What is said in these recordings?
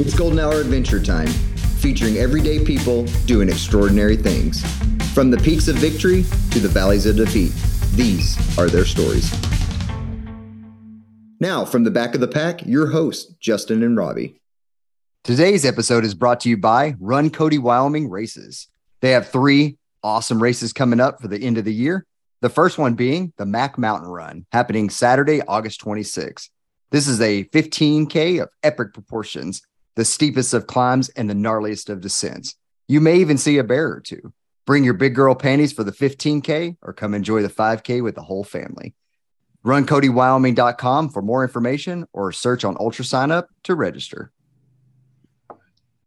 It's Golden Hour Adventure Time, featuring everyday people doing extraordinary things. From the peaks of victory to the valleys of defeat, these are their stories. Now, from the back of the pack, your hosts, Justin and Robbie. Today's episode is brought to you by Run Cody Wyoming Races. They have three awesome races coming up for the end of the year. The first one being the Mac Mountain Run, happening Saturday, August 26th. This is a 15K of epic proportions, the steepest of climbs and the gnarliest of descents. You may even see a bear or two. Bring your big girl panties for the 15K or come enjoy the 5K with the whole family. RunCodyWyoming.com for more information or search on Ultra Sign Up to register.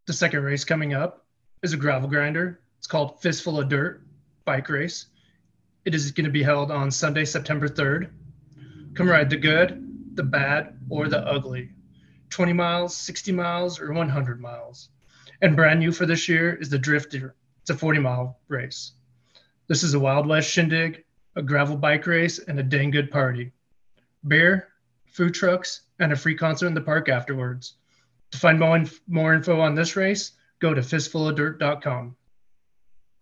The second race coming up is a gravel grinder. It's called Fistful of Dirt Bike Race. It is going to be held on Sunday, September 3rd. Come ride the good, the bad, or the ugly. 20 miles, 60 miles, or 100 miles. And brand new for this year is the Drifter. It's a 40 mile race. This is a Wild West shindig, a gravel bike race, and a dang good party. Beer, food trucks, and a free concert in the park afterwards. To find more, inf- more info on this race, go to fistfulofdirt.com.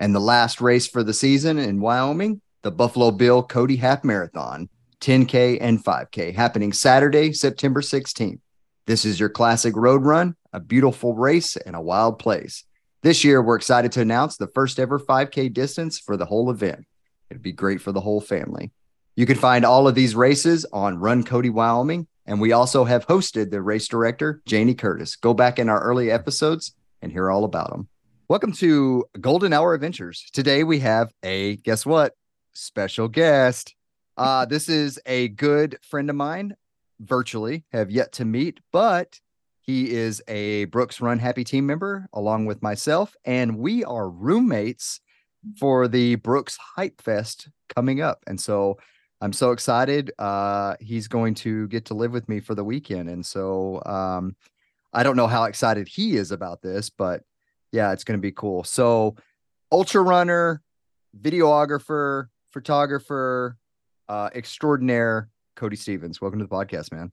And the last race for the season in Wyoming, the Buffalo Bill Cody Half Marathon, 10K and 5K, happening Saturday, September 16th. This is your classic road run, a beautiful race, and a wild place. This year, we're excited to announce the first ever 5K distance for the whole event. It'd be great for the whole family. You can find all of these races on Run Cody Wyoming, and we also have hosted the race director, Janie Curtis. Go back in our early episodes and hear all about them. Welcome to Golden Hour Adventures. Today we have a guess what? Special guest. Uh, this is a good friend of mine, virtually have yet to meet, but he is a Brooks Run Happy team member along with myself, and we are roommates for the Brooks Hype Fest coming up. And so I'm so excited. Uh, he's going to get to live with me for the weekend. And so um, I don't know how excited he is about this, but yeah, it's going to be cool. So, ultra runner, videographer, photographer, uh, extraordinaire, Cody Stephens. Welcome to the podcast, man.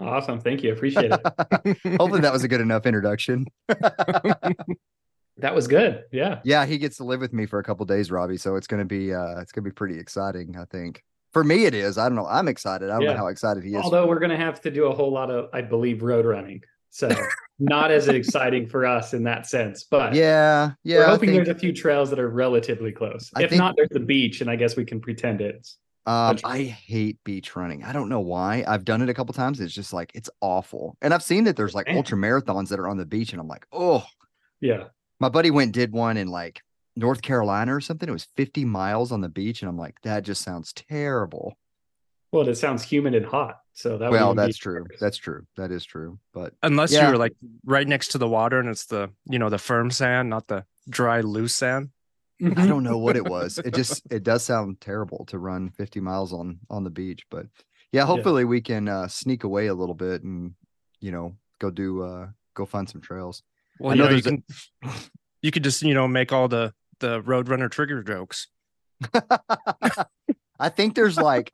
Awesome. Thank you. Appreciate it. Hopefully that was a good enough introduction. that was good. Yeah. Yeah, he gets to live with me for a couple days, Robbie. So it's gonna be uh it's gonna be pretty exciting, I think. For me it is. I don't know. I'm excited. I don't Yeah. know how excited he is. Although we're gonna have to do a whole lot of, I believe, road running. So not as exciting for us in that sense. But yeah, yeah. we're hoping think- there's a few trails that are relatively close. I if think- not, there's the beach, and I guess we can pretend it's Um, I hate beach running. I don't know why. I've done it a couple times. It's just like it's awful. And I've seen that there's like Man. ultra marathons that are on the beach, and I'm like, oh. yeah. My buddy went did one in like North Carolina or something. It was 50 miles on the beach, and I'm like, that just sounds terrible. Well, it sounds humid and hot. So that well, that's true. worse. That's true. That is true. But unless Yeah. you're like right next to the water and it's the you know the firm sand not the dry loose sand I Mhm. don't know what it was. It just it does sound terrible to run 50 miles on on the beach, but yeah, hopefully we can uh sneak away a little bit and you know go do uh go find some trails. well I you know know, you there's can you could just you know make all the the roadrunner trigger jokes I think there's like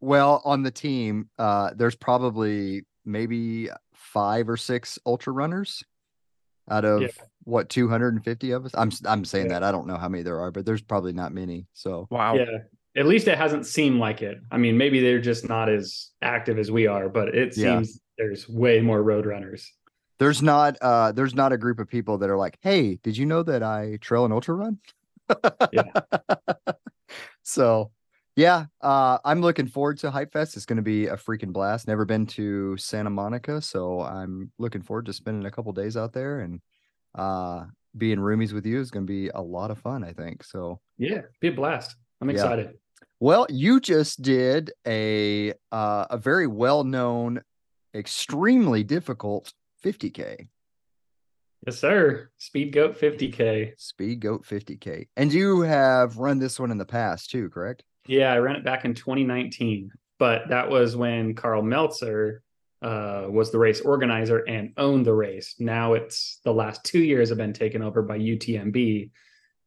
well on the team uh there's probably maybe five or six ultra runners out of Yeah. what 250 of us. I'm s- I'm saying Yeah. that I don't know how many there are, but there's probably not many. So wow Yeah. At least it hasn't seemed like it. I mean, maybe they're just not as active as we are, but it Yeah. seems there's way more road runners. there's not uh there's not a group of people that are like, "Hey, did you know that I trail an ultra run?" Yeah. so, yeah, uh I'm looking forward to Hype Fest. It's going to be a freaking blast. Never been to Santa Monica, so I'm looking forward to spending a couple days out there and uh being roomies with you is going to be a lot of fun, I think. So, Yeah, be a blast. I'm Yeah. excited. well, you just did a uh a very well-known extremely difficult 50k. Yes, sir. Speed Goat 50K. Speed Goat 50K. And you have run this one in the past too, correct? Yeah, I ran it back in 2019, but that was when Karl Meltzer uh, was the race organizer and owned the race. Now it's the last two years have been taken over by UTMB,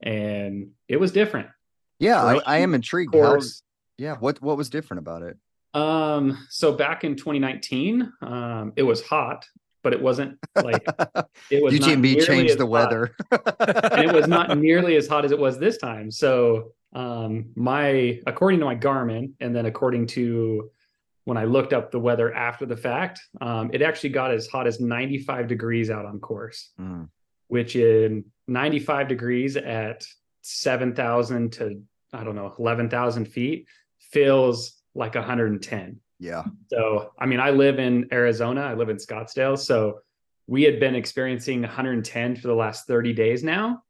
and it was different. Yeah, I, I am intrigued. How, yeah, what what was different about it? Um, so back in 2019, um, it was hot but it wasn't like it was not UTMB changed the hot. weather. and it was not nearly as hot as it was this time. So um my according to my Garmin and then according to when I looked up the weather after the fact, um, it actually got as hot as 95 degrees out on course, Mm, which in 95 degrees at 7,000 to I don't know 11,000 feet feels like 110. yeah. So, I mean, I live in Arizona, I live in Scottsdale. So, we had been experiencing 110 for the last 30 days now.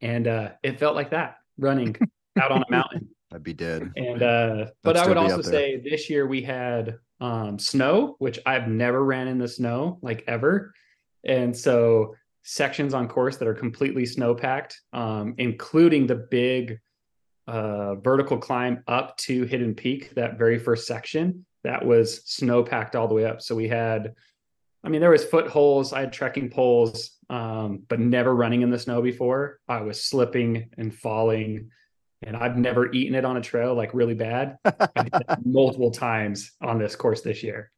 And uh, it felt like that running out on a mountain. I'd be dead. And, uh, but I would also say this year we had um, snow, which I've never ran in the snow like ever. And so, sections on course that are completely snow packed, um, including the big uh, vertical climb up to Hidden Peak, that very first section, that was snow packed all the way up. So we had, I mean, there was footholds, I had trekking poles, um, but never running in the snow before. I was slipping and falling, and I've never eaten it on a trail like really bad. I did that multiple times on this course this year.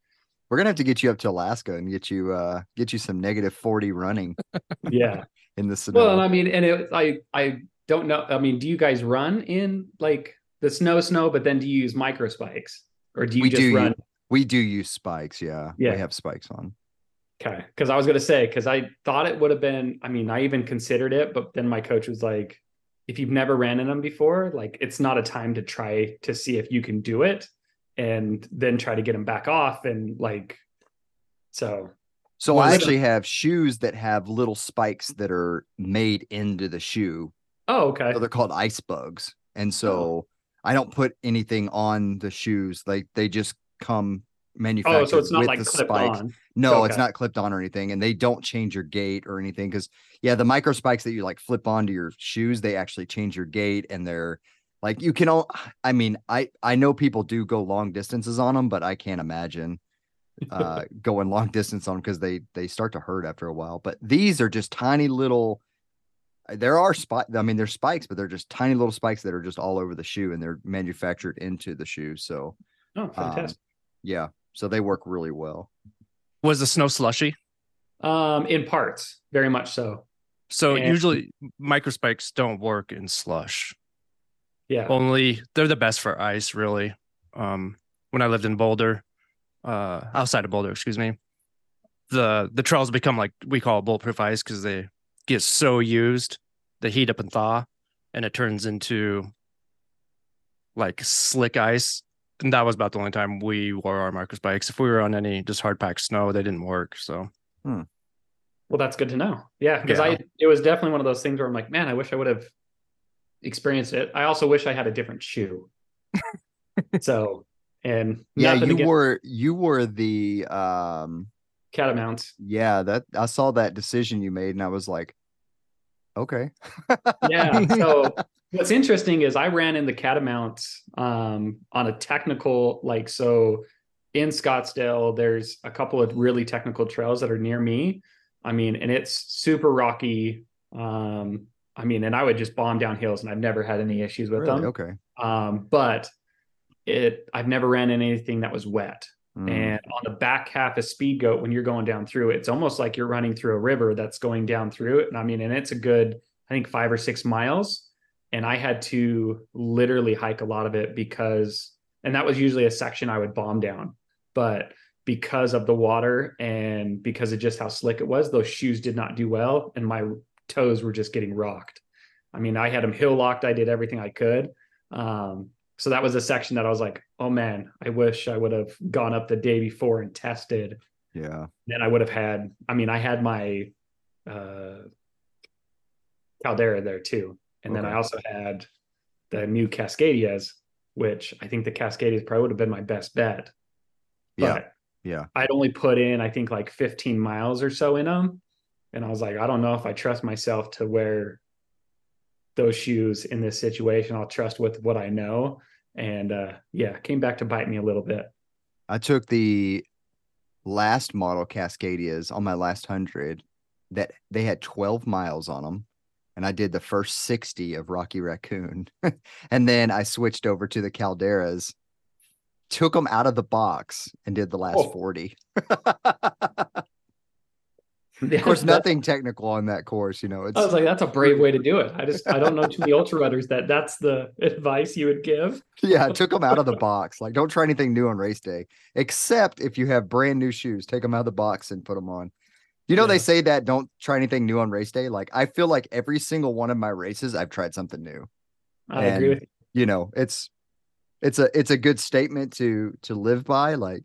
We're gonna have to get you up to Alaska and get you uh get you some negative 40 running Yeah. in the snow. Well, and I mean, and it, I, I don't know. I mean, do you guys run in like the snow, snow, but then do you use micro spikes or do you We just do run? use- we do use spikes, yeah. Yeah. We have spikes on. Okay. Cause I was going to say, cause I thought it would have been, I mean, I even considered it, but then my coach was like, if you've never ran in them before, like it's not a time to try to see if you can do it and then try to get them back off. And like, so So I actually have shoes that have little spikes that are made into the shoe. Oh, okay. So they're called Icebugs. And Oh. so I don't put anything on the shoes. Like they just come manufactured Oh, so it's not with like the clipped spikes. on. No, it's not clipped on or anything, and they don't change your gait or anything. Because yeah, the micro spikes that you like flip onto your shoes, they actually change your gait, and they're like you can. all I mean, I I know people do go long distances on them, but I can't imagine uh going long distance on them because they they start to hurt after a while. But these are just tiny little. There are spike. I mean, they're spikes, but they're just tiny little spikes that are just all over the shoe, and they're manufactured into the shoe. So Oh, um, fantastic. yeah, so they work really well. Was the snow slushy? Um, in parts, very much so. So And- usually microspikes don't work in slush. Yeah. Only they're the best for ice, really. Um, when I lived in Boulder, uh, outside of Boulder, excuse me, the the trails become like we call it bulletproof ice because they get so used, they heat up and thaw, and it turns into like slick ice. And that was about the only time we wore our microspikes. If we were on any just hard packed snow, they didn't work. So Well, that's good to know. Yeah, because Yeah. I it was definitely one of those things where I'm like, man, I wish I would have experienced it. I also wish I had a different shoe. so, and Yeah, you against were you were the um catamounts. yeah, that I saw that decision you made and I was like, okay. Yeah. So what's interesting is I ran in the catamounts um, on a technical, like so in Scottsdale, there's a couple of really technical trails that are near me. I mean, and it's super rocky. Um, I mean, and I would just bomb down hills and I've never had any issues with Really? them. Okay. Um, but it I've never ran in anything that was wet. Mm. And on the back half of Speed Goat, when you're going down through it, it's almost like you're running through a river that's going down through it. And I mean, and it's a good, I think, five or six miles. And I had to literally hike a lot of it because, and that was usually a section I would bomb down. But because of the water and because of just how slick it was, those shoes did not do well. And my toes were just getting rocked. I mean, I had them heel locked. I did everything I could. Um, so that was a section that I was like, oh man, I wish I would have gone up the day before and tested. yeah. Then I would have had, I mean, I had my uh, Caldera there too. And then I also had the new Cascadias, which I think the Cascadias probably would have been my best bet. Yeah. But Yeah. I'd only put in, I think, like 15 miles or so in them. And I was like, I don't know if I trust myself to wear those shoes in this situation. I'll trust with what I know. And uh, yeah, came back to bite me a little bit. I took the last model Cascadias on my last hundred that they had 12 miles on them. And I did the first 60 of Rocky Raccoon. and then I switched over to the Calderas, took them out of the box and did the last Oh. 40. Of course, nothing technical on that course. You know, it's I was like, that's a brave way to do it. I just I don't know too many ultra runners that that's the advice you would give. yeah, took them out of the box. Like, don't try anything new on race day, except if you have brand new shoes. Take them out of the box and put them on. You know, Yeah. they say that don't try anything new on race day. Like, I feel like every single one of my races, I've tried something new. I agree with you. You know, it's it's a it's a good statement to to live by. Like,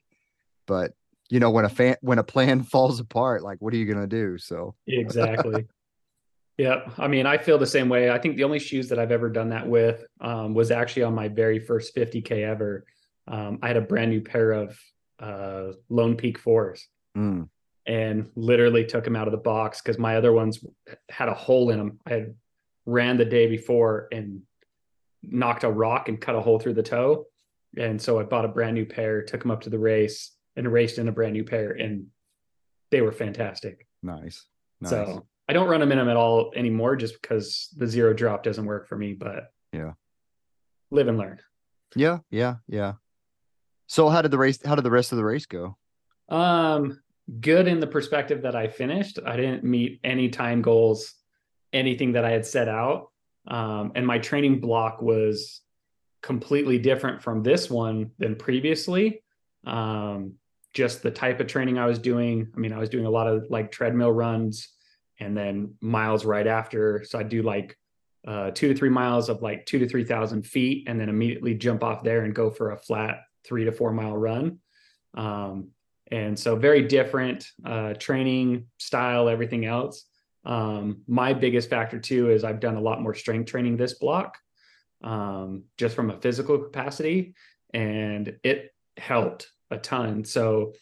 but you know, when a fan when a plan falls apart, like, what are you gonna do? So Exactly. yeah. I mean, I feel the same way. I think the only shoes that I've ever done that with um, was actually on my very first 50K ever. Um, I had a brand new pair of uh, Lone Peak fours mm, and literally took them out of the box because my other ones had a hole in them. I had ran the day before and knocked a rock and cut a hole through the toe. And so I bought a brand new pair, took them up to the race and raced in a brand new pair. And they were fantastic. nice. Nice. So I don't run them in them at all anymore just because the zero drop doesn't work for me. But Yeah. live and learn. yeah, yeah, yeah. So how did the race how did the rest of the race go? Um, good in the perspective that I finished. I didn't meet any time goals, anything that I had set out. Um, and my training block was completely different from this one than previously. Um, just the type of training I was doing. I mean, I was doing a lot of like treadmill runs and then miles right after. So I do like uh, two to three miles of like two to 3,000 feet and then immediately jump off there and go for a flat three to four mile run. Um, and so very different uh, training style, everything else. Um, my biggest factor too is I've done a lot more strength training this block, um, just from a physical capacity, and it helped a ton. So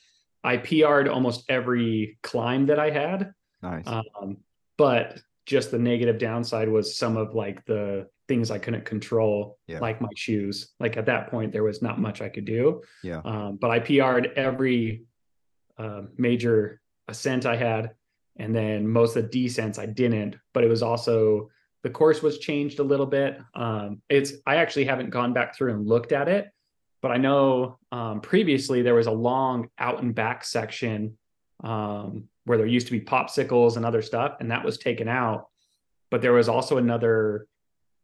I PR'd almost every climb that I had, Nice. um, but just the negative downside was some of like the things I couldn't control, Yeah. like my shoes. Like at that point, there was not much I could do. Yeah. Um, but I PR'd every uh, major ascent I had, and then most of the descents I didn't. But it was also the course was changed a little bit. Um, it's I actually haven't gone back through and looked at it, but I know um, previously there was a long out and back section um, where there used to be popsicles and other stuff, and that was taken out. But there was also another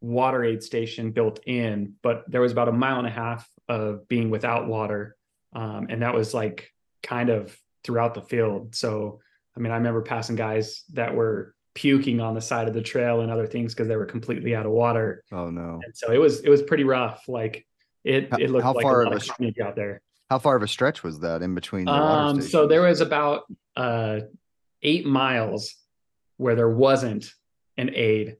water aid station built in, but there was about a mile and a half of being without water. Um, and that was like kind of throughout the field. So, I mean, I remember passing guys that were puking on the side of the trail and other things because they were completely out of water. oh no. And so it was, it was pretty rough. Like it, How- it looked how like far a of a- out there. How far of a stretch was that in between the Um, so there was about uh, eight miles where there wasn't an aid,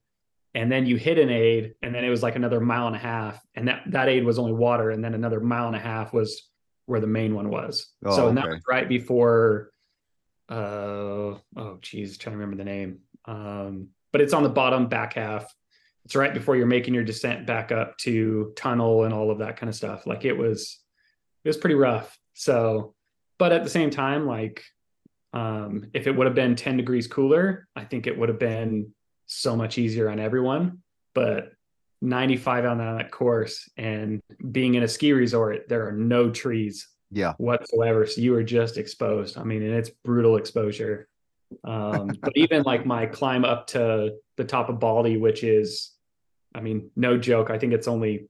and then you hit an aid, and then it was like another mile and a half, and that that aid was only water, and then another mile and a half was where the main one was. Oh, so and that was right before. Uh oh, geez, trying to remember the name. Um, but it's on the bottom back half. It's right before you're making your descent back up to tunnel and all of that kind of stuff. Like it was, it was pretty rough. So, but at the same time, like, um, if it would have been 10 degrees cooler, I think it would have been so much easier on everyone. But 95 on that course and being in a ski resort, there are no trees yeah. whatsoever. So you are just exposed. I mean, and it's brutal exposure. Um, but even like my climb up to the top of Baldy, which is, I mean, no joke. I think it's only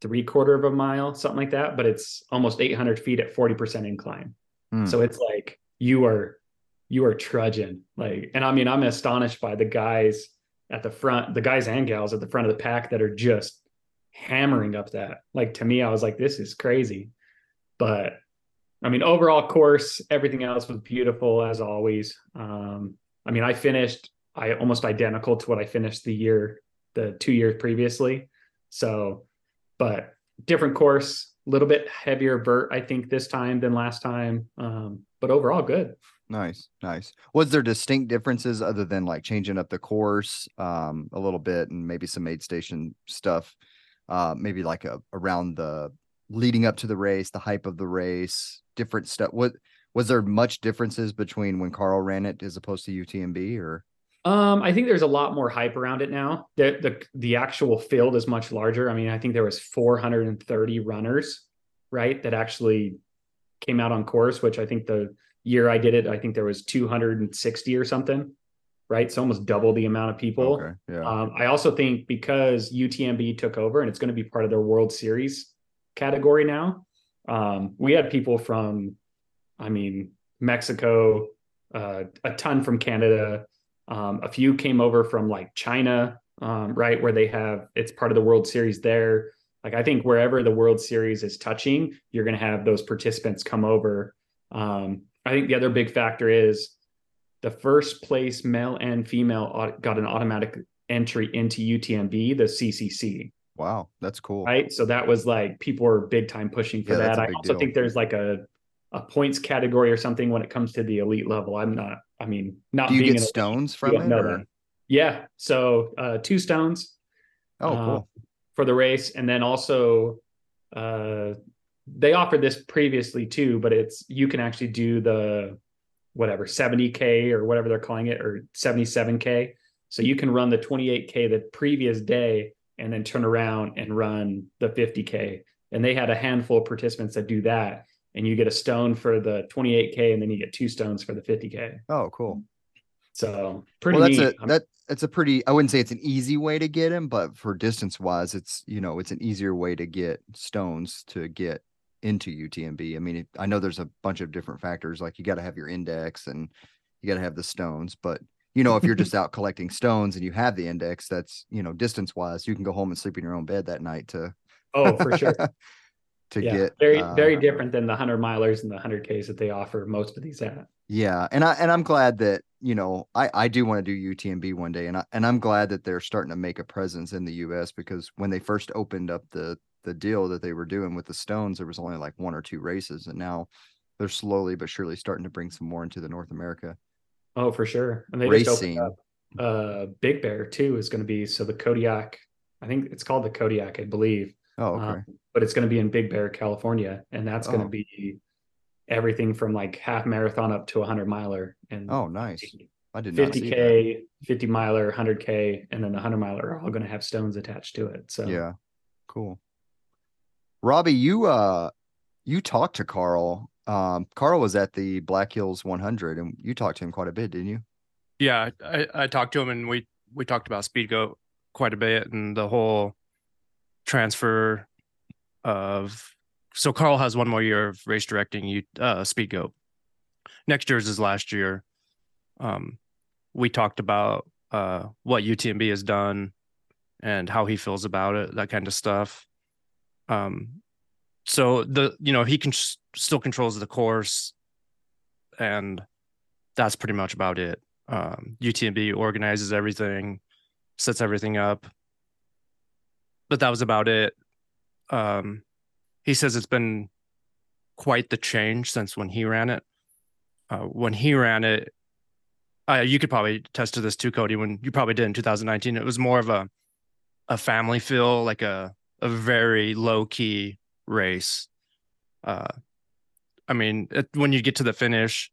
three quarter of a mile, something like that, but it's almost 800 feet at 40% incline. Hmm. So it's like you are, you are trudging like, and I mean, I'm astonished by the guys at the front, the guys and gals at the front of the pack that are just hammering up that. Like to me, I was like, this is crazy. But I mean, overall course, everything else was beautiful as always. Um, I mean, I finished I almost identical to what I finished the year, the two years previously. So, but different course, a little bit heavier vert, I think, this time than last time. Um, but overall, good. Nice, nice. Was there distinct differences other than like changing up the course um, a little bit and maybe some aid station stuff? Uh, maybe like a, around the leading up to the race, the hype of the race, different stuff. What was there much differences between when Karl ran it as opposed to UTMB or? Um, I think there's a lot more hype around it now. The, the the actual field is much larger. I mean, I think there was 430 runners, right, that actually came out on course, which I think the year I did it, I think there was 260 or something, right? So almost double the amount of people. Okay. Yeah. Um, I also think because UTMB took over and it's going to be part of their World Series category now, um, we had people from, I mean, Mexico, uh, a ton from Canada, um, a few came over from like China, um, right, where they have it's part of the World Series there. Like I think wherever the World Series is touching, you're going to have those participants come over. Um, I think the other big factor is the first place male and female got an automatic entry into UTMB, the CCC. Wow, that's cool. Right. So that was like people were big time pushing for Yeah, that. I also deal. think there's like a a points category or something when it comes to the elite level. I'm not, I mean, not Do you being get an elite, stones from it? or- Yeah. So uh two stones Oh, uh, cool. for the race. And then also uh they offered this previously too, but it's you can actually do the whatever 70k or whatever they're calling it or 77k. So you can run the 28k the previous day and then turn around and run the 50k. And they had a handful of participants that do that. And you get a stone for the 28k and then you get two stones for the 50k. Oh, cool. So pretty well, that's neat. a that that's a pretty. I wouldn't say it's an easy way to get him, but for distance wise, it's you know it's an easier way to get stones to get into UTMB. I mean, it, I know there's a bunch of different factors, like you got to have your index and you got to have the stones, but you know if you're just out collecting stones and you have the index, that's you know distance wise, you can go home and sleep in your own bed that night to oh, for sure. to yeah, get very uh, very different than the hundred milers and the hundred Ks that they offer most of these at. Yeah, and I and I'm glad that you know I I do want to do UTMB one day, and I and I'm glad that they're starting to make a presence in the U.S. because when they first opened up the the deal that they were doing with the Stones, there was only like one or two races, and now they're slowly but surely starting to bring some more into the North America Oh, for sure. And they race just opened up uh Big Bear too is going to be so the Kodiak. I think it's called the Kodiak, I believe. Oh, Uh, okay. but it's going to be in Big Bear, California, and that's going to Oh. be everything from like half marathon up to a hundred miler and oh, nice. I did not see that. 50k, 50 miler, 100k, and then the 100 miler are all going to have stones attached to it. So Yeah, cool. Robbie, you uh, you talked to Karl. Um, Karl was at the Black Hills 100, and you talked to him quite a bit, didn't you? Yeah, I, I talked to him and we we talked about Speedgoat quite a bit and the whole transfer of so Karl has one more year of race directing you uh Speedgoat. Next year's his last year. Um we talked about uh what UTMB has done and how he feels about it, that kind of stuff. Um so the you know he can still controls the course and that's pretty much about it um, UTMB organizes everything, sets everything up. But that was about it. Um, he says it's been quite the change since when he ran it. Uh, when he ran it, uh, you could probably attest to this too, Cody. When you probably did in 2019, it was more of a a family feel, like a a very low key race. Uh, I mean, it, when you get to the finish,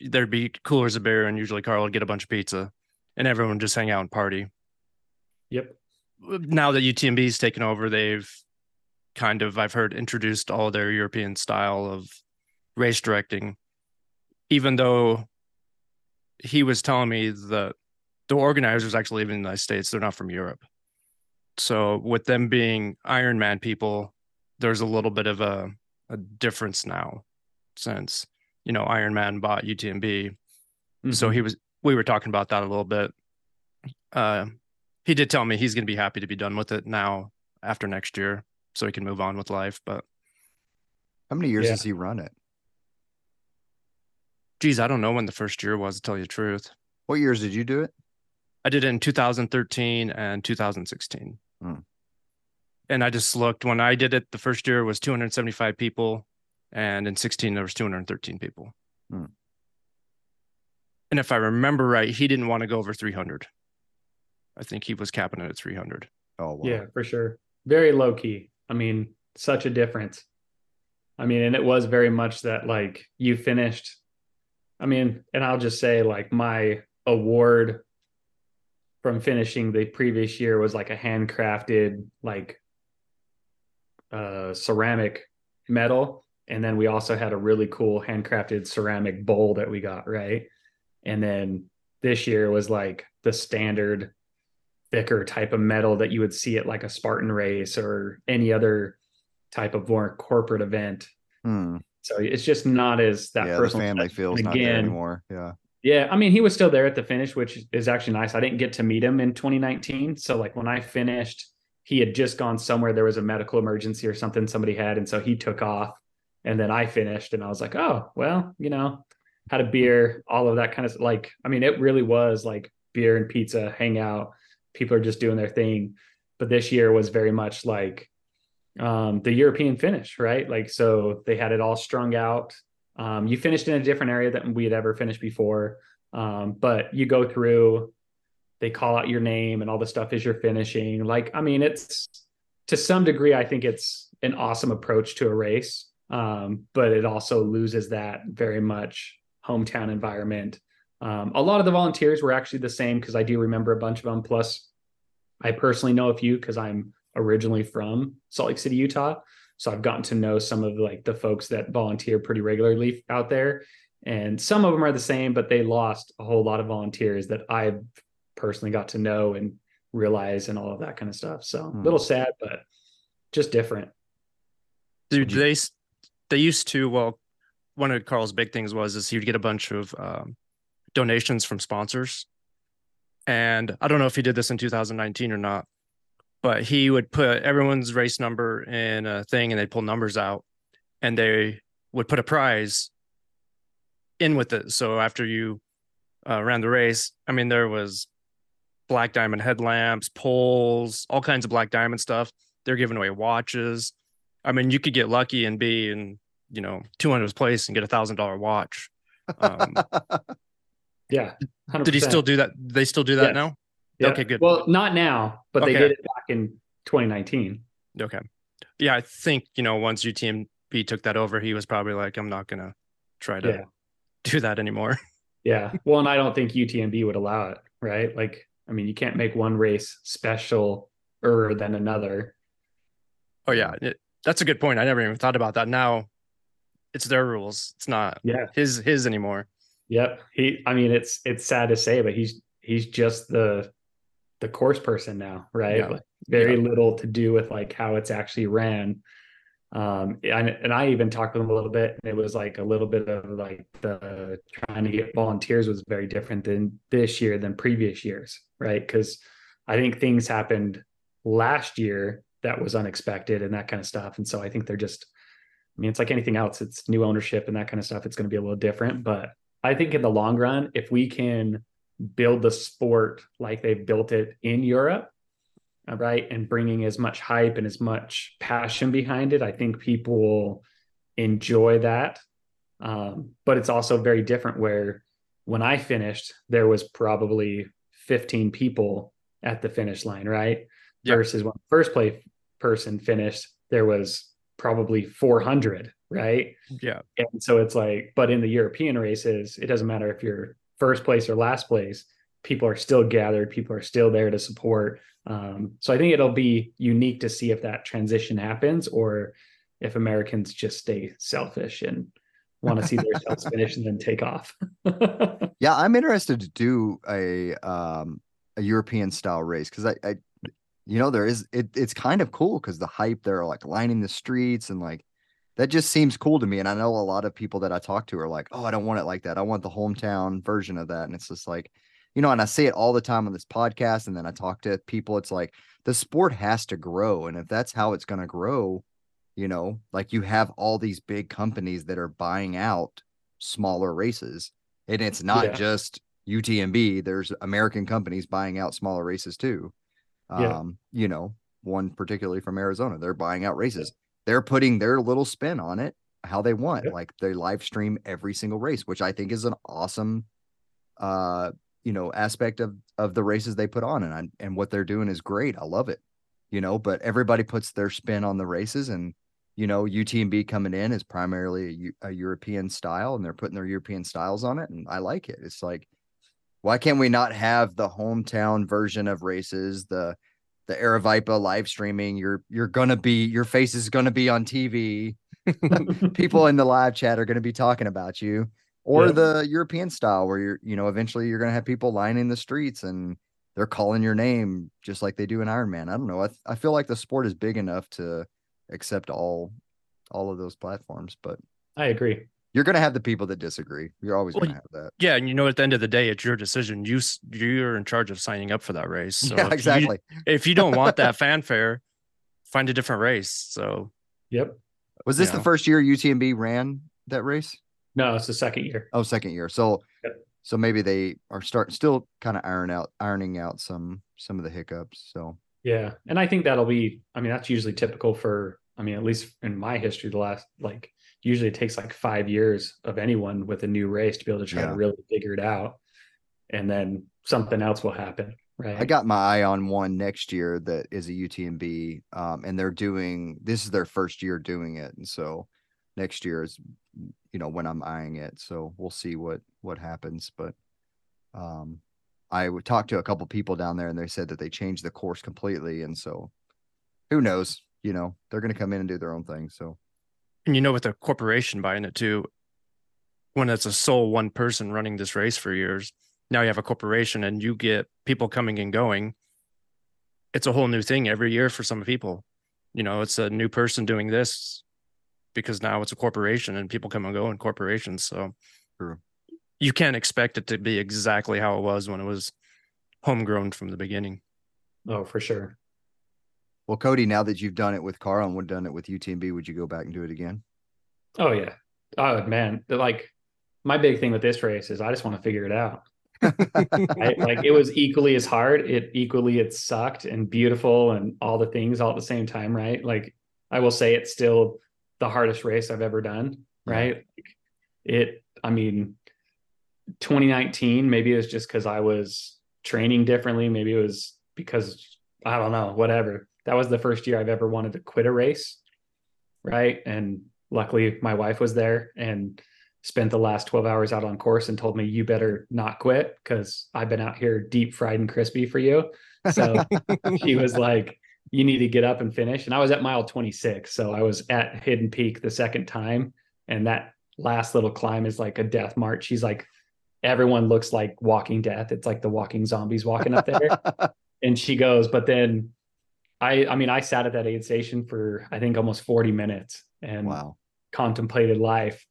there'd be coolers of beer, and usually Karl would get a bunch of pizza, and everyone would just hang out and party. Yep. Now that UTMB's taken over, they've kind of, I've heard, introduced all their European style of race directing. Even though he was telling me that the organizers actually live in the United States, they're not from Europe. So with them being Ironman people, there's a little bit of a, a difference now since you know Iron Man bought UTMB. So Mhm. he was we were talking about that a little bit. Uh he did tell me he's gonna be happy to be done with it now after next year so he can move on with life. But How many years Yeah. has he run it? geez, I don't know when the first year was to tell you the truth. What years did you do it? I did it in 2013 and 2016. Hmm. And I just looked when I did it, the first year was 275 people, and in 16 there was 213 people. Hmm. And if I remember right, he didn't want to go over 300. I think he was capping it at 300. Oh, wow. Yeah, for sure. Very low key. I mean, such a difference. I mean, and it was very much that like you finished. I mean, and I'll just say like my award from finishing the previous year was like a handcrafted like uh ceramic medal and then we also had a really cool handcrafted ceramic bowl that we got right and then this year was like the standard thicker type of metal that you would see at like a spartan race or any other type of more corporate event Hmm. so it's just not as that yeah, the personal family touch. feels there again anymore. Yeah. yeah, I mean, he was still there at the finish, which is actually nice. I didn't get to meet him in 2019. So, like, when I finished, he had just gone somewhere. There was a medical emergency or something somebody had. And so he took off. And then I finished, and I was like, oh, well, you know, had a beer, all of that kind of like, I mean, it really was like beer and pizza, hang out. People are just doing their thing. But this year was very much like um, the European finish, right? Like, so they had it all strung out. Um, you finished in a different area than we had ever finished before. Um, but you go through, they call out your name and all the stuff as you're finishing. Like, I mean, it's to some degree, I think it's an awesome approach to a race. Um, but it also loses that very much hometown environment. Um, a lot of the volunteers were actually the same because I do remember a bunch of them. Plus, I personally know a few because I'm originally from Salt Lake City, Utah. So I've gotten to know some of like the folks that volunteer pretty regularly out there. And some of them are the same, but they lost a whole lot of volunteers that I've personally got to know and realize and all of that kind of stuff. So Hmm. a little sad, but just different. Dude, they they used to. Well, one of Karl's big things was is he'd get a bunch of um, donations from sponsors, and I don't know if he did this in 2019 or not, but he would put everyone's race number in a thing, and they'd pull numbers out, and they would put a prize in with it. So after you uh, ran the race, I mean, there was black diamond headlamps, poles, all kinds of black diamond stuff. They're giving away watches. I mean, you could get lucky and be in, you know, 200th place and get a thousand dollar watch. Um, Yeah. 100%. did he still do that? They still do that Yes. now? Yeah. Okay, good. Well, not now, but they did it back in 2019. Okay. Yeah, I think, you know, once UTMB took that over, he was probably like, I'm not going to try to Yeah. do that anymore. Yeah. Well, and I don't think UTMB would allow it, right? Like, I mean, you can't make one race special er than another. Oh, yeah. It, that's a good point. I never even thought about that. Now it's their rules. It's not Yeah. his his anymore. Yep. He I mean it's it's sad to say, but he's he's just the the course person now, right? Yeah. Like very little to do with like how it's actually ran. Um and, and I even talked with him a little bit and it was like a little bit of like the trying to get volunteers was very different than this year than previous years, right? Because I think things happened last year that was unexpected and that kind of stuff. And so I think they're just I mean, it's like anything else. It's new ownership and that kind of stuff. It's going to be a little different, but I think in the long run, if we can build the sport like they've built it in Europe, uh, right, and bringing as much hype and as much passion behind it, I think people will enjoy that. Um, but it's also very different. Where when I finished, there was probably 15 people at the finish line, right? Yeah. Versus when the first place person finished, there was probably 400, right? Yeah. And so it's like, but in the European races, it doesn't matter if you're first place or last place, people are still gathered, people are still there to support. Um, so I think it'll be unique to see if that transition happens or if Americans just stay selfish and want to see themselves finish and then take off. Yeah, I'm interested to do a um a European style race because I, I you know there is it it's kind of cool because the hype they're like lining the streets and like that just seems cool to me and I know a lot of people that I talk to are like oh I don't want it like that I want the hometown version of that and it's just like you know and I say it all the time on this podcast and then I talk to people it's like the sport has to grow and if that's how it's going to grow you know like you have all these big companies that are buying out smaller races and it's not Yeah. just UTMB. There's American companies buying out smaller races too. Yeah. Um, you know, one particularly from Arizona, they're buying out races. They're putting their little spin on it how they want. Like they live stream every single race, which I think is an awesome uh, you know, aspect of of the races they put on and I, and what they're doing is great. I love it. You know, but everybody puts their spin on the races and you know, UTMB coming in is primarily a, a European style and they're putting their European styles on it. And I like it. It's like, why can't we not have the hometown version of races, the, the Aravaipa live streaming? You're, you're to be, your face is going to be on TV. people in the live chat are going to be talking about you or Yep. the European style where you're, you know, eventually you're going to have people lining the streets and they're calling your name just like they do in Iron Man. I don't know. I, th- I feel like the sport is big enough to accept all, all of those platforms, but I agree. You're going to have the people that disagree. You're always Well, going to have that. Yeah, and you know, at the end of the day, it's your decision. You you're in charge of signing up for that race. So yeah, if you- exactly. if you don't want that fanfare, find a different race. So Yep. Was this Yeah. the first year UTMB ran that race? No, it's the second year. Oh, second year. So, Yep. so maybe they are start still kind of iron out, ironing out some some of the hiccups. So, Yeah. And I think that'll be, I mean, that's usually typical for, I mean, at least in my history, the last, like, usually it takes like five years of anyone with a new race to be able to try Yeah. to really figure it out. And then something else will happen. Right. I got my eye on one next year that is a UTMB, um, and they're doing this is their first year doing it, and so next year is, you know, when I'm eyeing it. So we'll see what what happens. But um, I would talk to a couple people down there, and they said that they changed the course completely, and so who knows? You know, they're going to come in and do their own thing. So and you know, with a corporation buying it too, when it's a sole one person running this race for years, now you have a corporation and you get people coming and going. It's a whole new thing every year for some people. You know, it's a new person doing this because now it's a corporation and people come and go in corporations. So True. you can't expect it to be exactly how it was when it was homegrown from the beginning. oh, for sure. Well, Cody, now that you've done it with Karl and we've done it with UTMB, would you go back and do it again? Oh, yeah. Oh, man. Like, my big thing with this race is I just want to figure it out. I, like it was equally as hard. It equally it sucked and beautiful and all the things all at the same time, right? Like I will say it's still the hardest race I've ever done, right? It, I mean, 2019, maybe it was just because I was training differently. Maybe it was because I don't know, whatever. That was the first year I've ever wanted to quit a race, right? And luckily my wife was there and spent the last 12 hours out on course and told me you better not quit because I've been out here deep fried and crispy for you. So she was like, you need to get up and finish. And I was at mile 26. So I was at Hidden Peak the second time. And that last little climb is like a death march. She's like, everyone looks like walking death. It's like the walking zombies walking up there. and she goes, but then I, I mean, I sat at that aid station for I think almost 40 minutes and wow. contemplated life.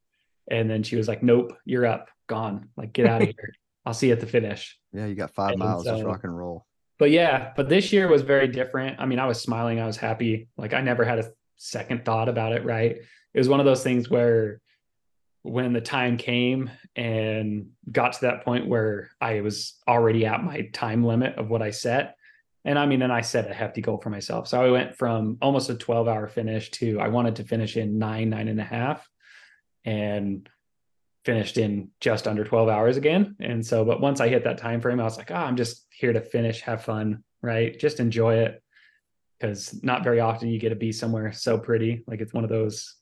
And then she was like, Nope, you're up, gone. Like, get out of here. I'll see you at the finish. Yeah, you got five And miles. Just rock and roll. But yeah, but this year was very different. I mean, I was smiling, I was happy. Like, I never had a second thought about it, right? It was one of those things where when the time came and got to that point where I was already at my time limit of what I set. And I mean, and I set a hefty goal for myself. So I went from almost a 12 hour finish to I wanted to finish in nine, nine and a half and finished in just under 12 hours again. And so, but once I hit that time frame, I was like, oh, I'm just here to finish, have fun, right? Just enjoy it. Cause not very often you get to be somewhere so pretty. Like it's one of those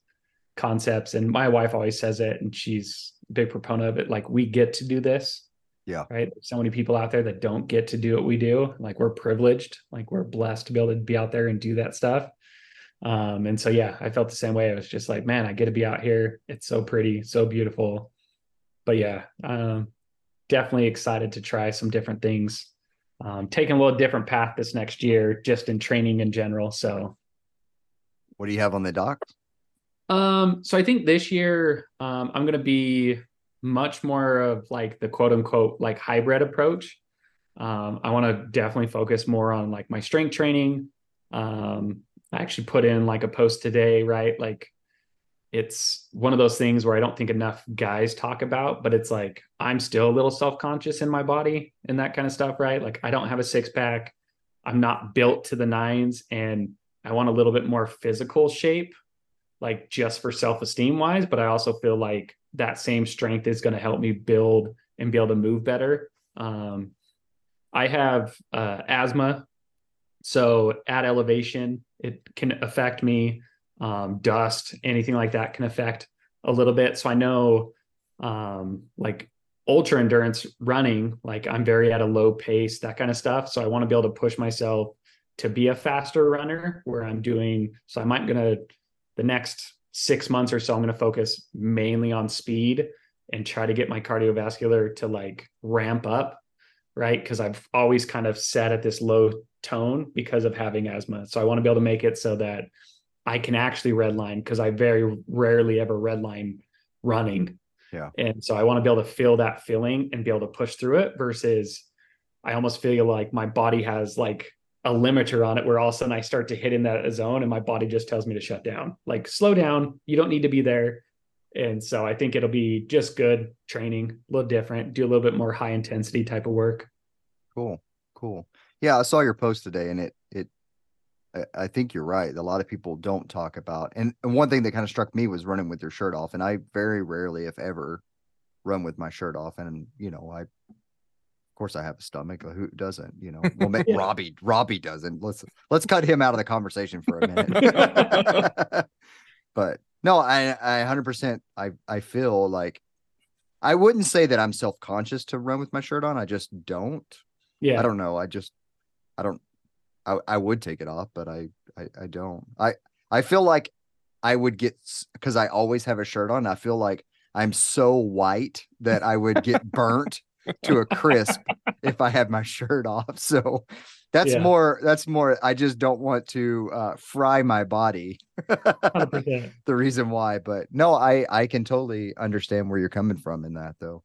concepts. And my wife always says it, and she's a big proponent of it. Like we get to do this. Yeah. Right. There's so many people out there that don't get to do what we do. Like we're privileged, like we're blessed to be able to be out there and do that stuff. Um, and so yeah, I felt the same way. I was just like, man, I get to be out here. It's so pretty, so beautiful. But yeah, um, definitely excited to try some different things. Um, taking a little different path this next year, just in training in general. So What do you have on the dock? um, so I think this year um, I'm going to be much more of like the quote unquote like hybrid approach. Um, I want to definitely focus more on like my strength training. Um, I actually put in like a post today, right? Like it's one of those things where I don't think enough guys talk about, but it's like I'm still a little self conscious in my body and that kind of stuff, right? Like I don't have a six pack. I'm not built to the nines and I want a little bit more physical shape like just for self-esteem wise but i also feel like that same strength is going to help me build and be able to move better. Um, i have uh, asthma. So at elevation it can affect me. Um, dust anything like that can affect a little bit. So i know um, like ultra endurance running like i'm very at a low pace that kind of stuff. So i want to be able to push myself to be a faster runner where i'm doing so i might gonna the next six months or so, I'm going to focus mainly on speed and try to get my cardiovascular to like ramp up, right? Because I've always kind of sat at this low tone because of having asthma. So I want to be able to make it so that I can actually redline because I very rarely ever redline running. Yeah. And so I want to be able to feel that feeling and be able to push through it versus I almost feel like my body has like a limiter on it where all of a sudden I start to hit in that zone and my body just tells me to shut down. Like slow down. You don't need to be there. And so I think it'll be just good training, a little different, do a little bit more high intensity type of work. Cool. Cool. Yeah, I saw your post today and it it I, think you're right. A lot of people don't talk about and, and one thing that kind of struck me was running with your shirt off. And I very rarely, if ever, run with my shirt off. And you know, I course I have a stomach. Who doesn't? You know, well, maybe Yeah. Robbie Robbie doesn't. Let's let's cut him out of the conversation for a minute. but no, I I hundred percent I I feel like I wouldn't say that I'm self conscious to run with my shirt on. I just don't. Yeah. I don't know. I just I don't I, I would take it off, but I, I I don't. I I feel like I would get because I always have a shirt on. I feel like I'm so white that I would get burnt to a crisp if I had my shirt off. So that's Yeah. more that's more I just don't want to uh fry my body. the reason why. But no, I I can totally understand where you're coming from in that though.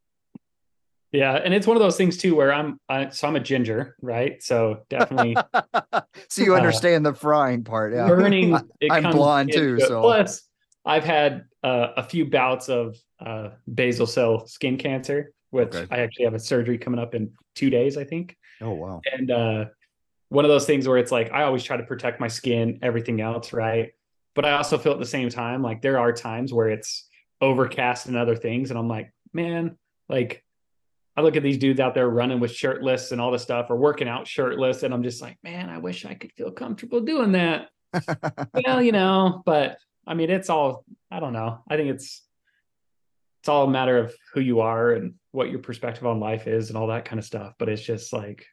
Yeah. And it's one of those things too where I'm, I, so I'm a ginger, right? So definitely so you Uh, understand the frying part. Yeah. burning. I, I'm blonde too, so- plus I've had uh, a few bouts of uh, basal cell skin cancer, which Okay. I actually have a surgery coming up in two days, I think. Oh wow. And uh, one of those things where it's like I always try to protect my skin, everything else, right? But I also feel at the same time like there are times where it's overcast and other things, and I'm like, man, like I look at these dudes out there running with shirtless and all this stuff, or working out shirtless, and I'm just like, man, I wish I could feel comfortable doing that. well, you know, but I mean, it's all I don't know. I think it's it's all a matter of who you are and what your perspective on life is and all that kind of stuff. But it's just like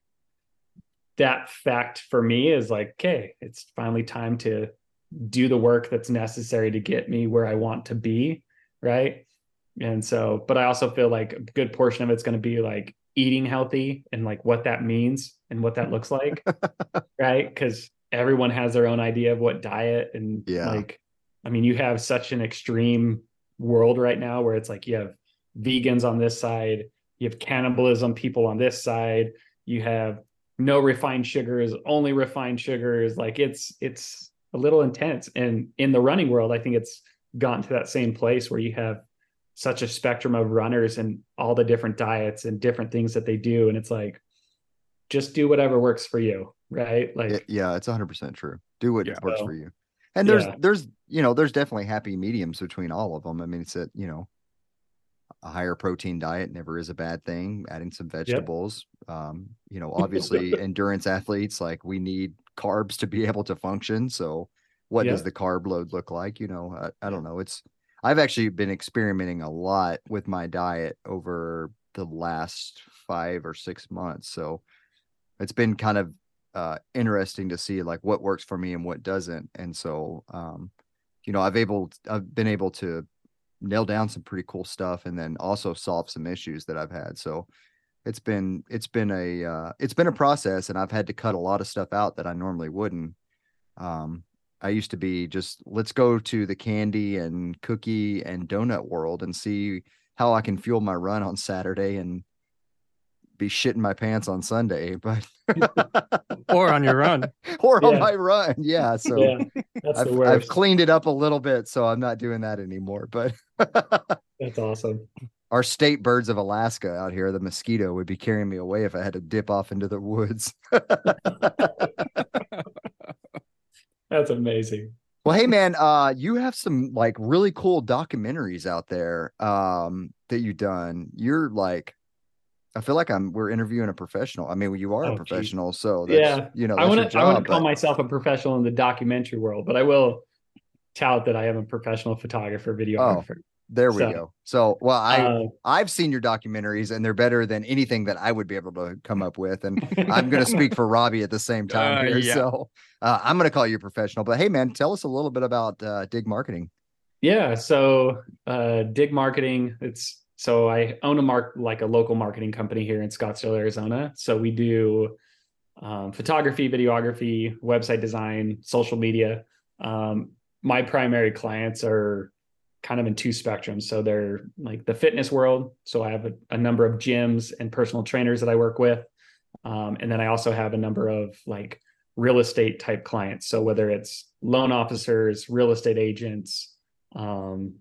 that fact for me is like, okay, it's finally time to do the work that's necessary to get me where I want to be. Right. And so, but I also feel like a good portion of it's going to be like eating healthy and like what that means and what that looks like. right. Cause everyone has their own idea of what diet and Yeah. like, I mean, you have such an extreme world right now where it's like you have vegans on this side, you have cannibalism people on this side, you have no refined sugars, only refined sugars. Like it's it's a little intense. And in the running world, I think it's gotten to that same place where you have such a spectrum of runners and all the different diets and different things that they do. And it's like, just do whatever works for you. Right. Like yeah, it's 100% true. Do what Yeah. works So, for you. And there's yeah. there's you know, there's definitely happy mediums between all of them. I mean, it's a, you know, a higher protein diet never is a bad thing. Adding some vegetables. Um, you know, obviously endurance athletes like we need carbs to be able to function. So what Yeah. does the carb load look like? You know, I, I don't know. It's I've actually been experimenting a lot with my diet over the last five or six months. So it's been kind of uh interesting to see like what works for me and what doesn't. And so um, you know, I've able I've been able to nail down some pretty cool stuff and then also solve some issues that I've had. So it's been it's been a uh it's been a process and I've had to cut a lot of stuff out that I normally wouldn't. Um I used to be just let's go to the candy and cookie and donut world and see how I can fuel my run on Saturday and be shitting my pants on Sunday, but or on your run. or on my run. Yeah. So yeah, that's I've, the I've cleaned it up a little bit, so I'm not doing that anymore. But that's awesome. our state birds of Alaska out here, the mosquito would be carrying me away if I had to dip off into the woods. That's amazing. Well, hey man, uh, you have some like really cool documentaries out there um that you've done. You're like I feel like I'm we're interviewing a professional. I mean, you are Oh, a geez. professional, so that's, Yeah. you know, I your wouldn't I wouldn't job, call myself a professional in the documentary world, but I will tout that I am a professional photographer, videographer. there we so, go. So, well, I Uh, I've seen your documentaries and they're better than anything that I would be able to come up with. And I'm going to speak for Robbie at the same time Uh, here. yeah. So uh, I'm going to call you a professional. But hey, man, tell us a little bit about uh, Dig Marketing. Yeah. So uh, Dig Marketing, it's so I own a mark like a local marketing company here in Scottsdale, Arizona. So we do um, photography, videography, website design, social media. Um, my primary clients are kind of in two spectrums. So they're like the fitness world. So I have a, a number of gyms and personal trainers that I work with. Um, and then I also have a number of like real estate type clients. So whether it's loan officers, real estate agents, um,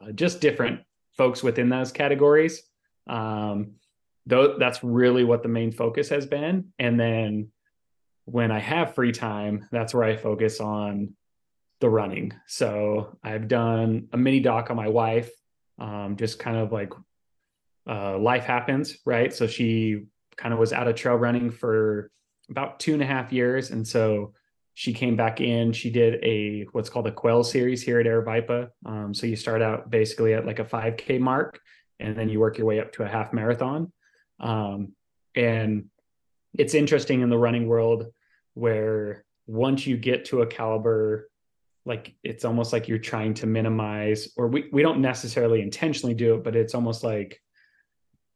uh, just different folks within those categories. Um, though that's really what the main focus has been. And then when I have free time, that's where I focus on the running. So I've done a mini doc on my wife, um, just kind of like uh, life happens, right? So she kind of was out of trail running for about two and a half years. And so she came back in. She did a what's called a Quell series here at Aravaipa. Um, so you start out basically at like a 5K mark, and then you work your way up to a half marathon. Um, and it's interesting in the running world where once you get to a caliber, like it's almost like you're trying to minimize, or we, we don't necessarily intentionally do it, but it's almost like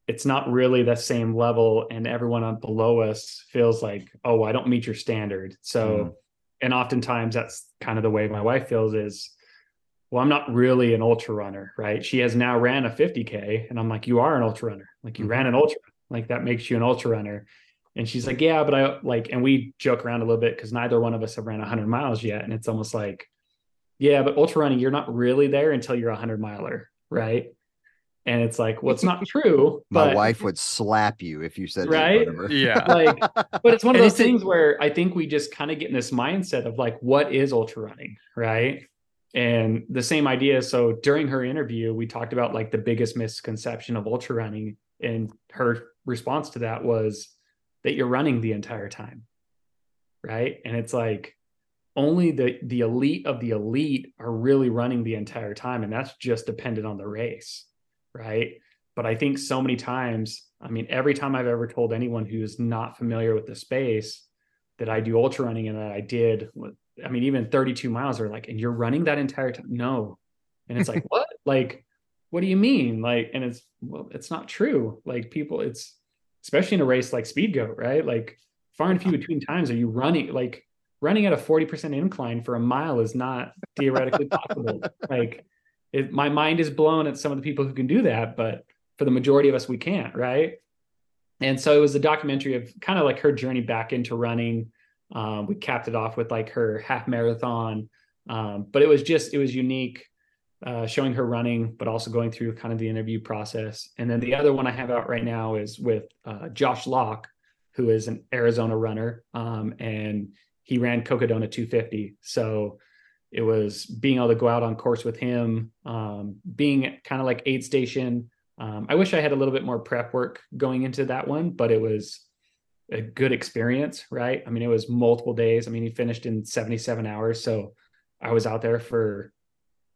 it's not really the same level and everyone on below us feels like oh i don't meet your standard so mm. And oftentimes that's kind of the way my wife feels is well i'm not really an ultra runner right? She has now ran a 50k and i'm like you are an ultra runner. Like you mm-hmm. ran an ultra like that makes you an ultra runner. And she's like yeah but i like and we joke around a little bit because neither one of us have ran 100 miles yet. And it's almost like yeah but ultra running you're not really there until you're a 100 miler right and it's like well it's not true my wife would slap you if you said right? yeah. Like but it's one of those things where i think we just kind of get in this mindset of like what is ultra running right? And the same idea so during her interview we talked about like the biggest misconception of ultra running and her response to that was that you're running the entire time right? And it's like only the the elite of the elite are really running the entire time and that's just dependent on the race right? But I think so many times, I mean, every time I've ever told anyone who's not familiar with the space that I do ultra running and that I did, I mean, even 32 miles are like, and you're running that entire time? No. And it's like, what? Like, what do you mean? Like, and it's, well, it's not true. Like, people, it's, especially in a race like SpeedGoat, right? Like, far and few between times are you running, like, running at a 40% incline for a mile is not theoretically possible. Like, it, my mind is blown at some of the people who can do that, but for the majority of us, we can't, right? And so it was a documentary of kind of like her journey back into running. Um, we capped it off with like her half marathon, um, but it was just it was unique, uh, showing her running, but also going through kind of the interview process. And then the other one I have out right now is with uh, Josh Locke, who is an Arizona runner, um, and he ran Cocodona 250. So it was being able to go out on course with him, um, being kind of like aid station. Um, I wish I had a little bit more prep work going into that one, but it was a good experience, right? I mean, it was multiple days. I mean, he finished in 77 hours. So I was out there for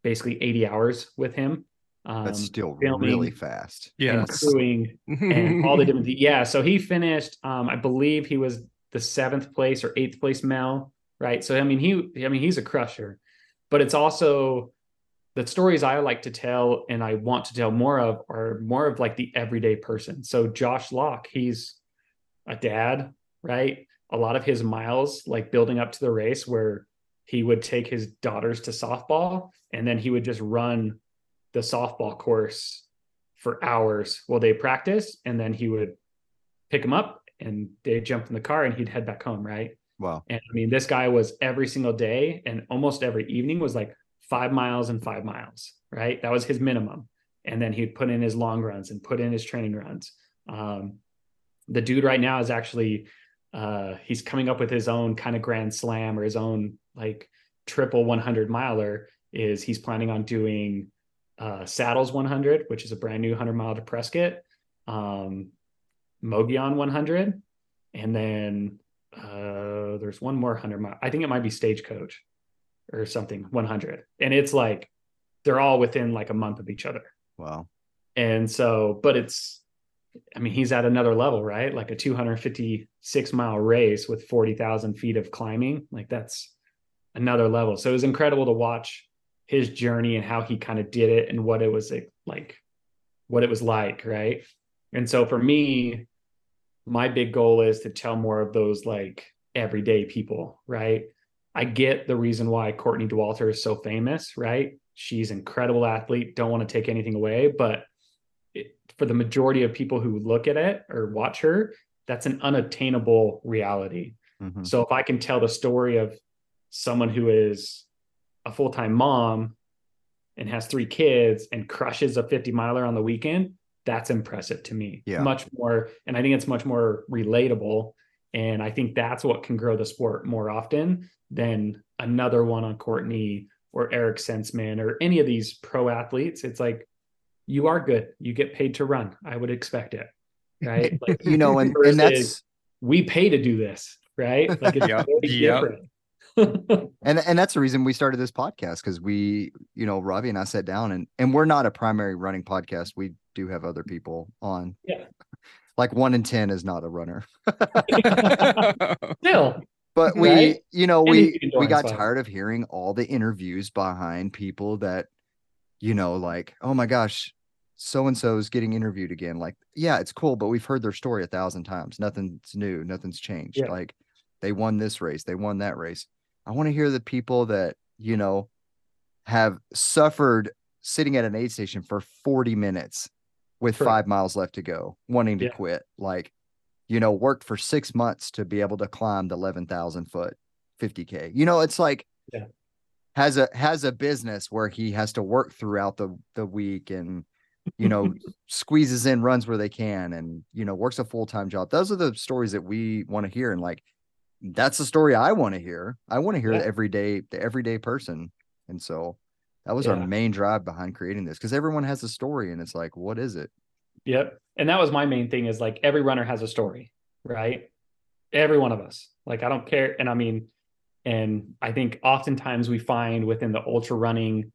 basically 80 hours with him. Um, That's still really fast. Yeah. And and all the different, yeah. So he finished, um, I believe he was the seventh place or eighth place Mel right? So I mean, he I mean he's a crusher, but it's also the stories I like to tell and I want to tell more of are more of like the everyday person. So Josh Locke, he's a dad, right? A lot of his miles, like building up to the race, where he would take his daughters to softball and then he would just run the softball course for hours while they practice. And then he would pick them up and they'd jump in the car and he'd head back home, right? Wow. And I mean, this guy was every single day and almost every evening was like five miles and five miles, right? That was his minimum. And then he'd put in his long runs and put in his training runs. Um, the dude right now is actually, uh, he's coming up with his own kind of grand slam or his own like triple 100 miler is he's planning on doing uh, Saddles 100, which is a brand new 100 mile to Prescott, um, Mogollon 100, and then uh there's one more 100 mile i think it might be stagecoach or something 100 and it's like they're all within like a month of each other. Wow. And so but it's i mean he's at another level right? Like a 256 mile race with 40,000 feet of climbing. Like that's another level. So it was incredible to watch his journey and how he kind of did it and what it was like, what it was like, right? And so for me, my big goal is to tell more of those like everyday people, right? I get the reason why Courtney Dauwalter is so famous, right? She's an incredible athlete. Don't want to take anything away, but it, for the majority of people who look at it or watch her, that's an unattainable reality. Mm-hmm. So if I can tell the story of someone who is a full-time mom and has three kids and crushes a 50 miler on the weekend, that's impressive to me. Yeah. Much more. And I think it's much more relatable. And I think that's what can grow the sport more often than another one on Courtney or Eric Senseman or any of these pro athletes. It's like, you are good. You get paid to run. I would expect it. Right. Like, you know, and, and that's, we pay to do this. Right. Like it's yep. different. and and that's the reason we started this podcast because we, you know, Robbie and I sat down and and we're not a primary running podcast. We do have other people on. Yeah. Like one in ten is not a runner. Still. But we, right? you know, we we got tired of hearing all the interviews behind people that, you know, like, oh my gosh, so and so is getting interviewed again. Like, yeah, it's cool, but we've heard their story a thousand times. Nothing's new, nothing's changed. Yeah. Like, they won this race, they won that race. I want to hear the people that, you know, have suffered sitting at an aid station for 40 minutes with five miles left to go, wanting to yeah. quit. Like, you know, worked for six months to be able to climb the 11,000 foot 50K. You know, it's like, yeah. has a has a business where he has to work throughout the the week and you know squeezes in runs where they can and you know works a full-time job those are the stories that we want to hear and like that's the story I want to hear. I want to hear yeah. the everyday, the everyday person. And so that was yeah. our main drive behind creating this because everyone has a story and it's like, what is it? Yep. And that was my main thing is like every runner has a story, right? Every one of us. Like, I don't care. And I mean, and I think oftentimes we find within the ultra running,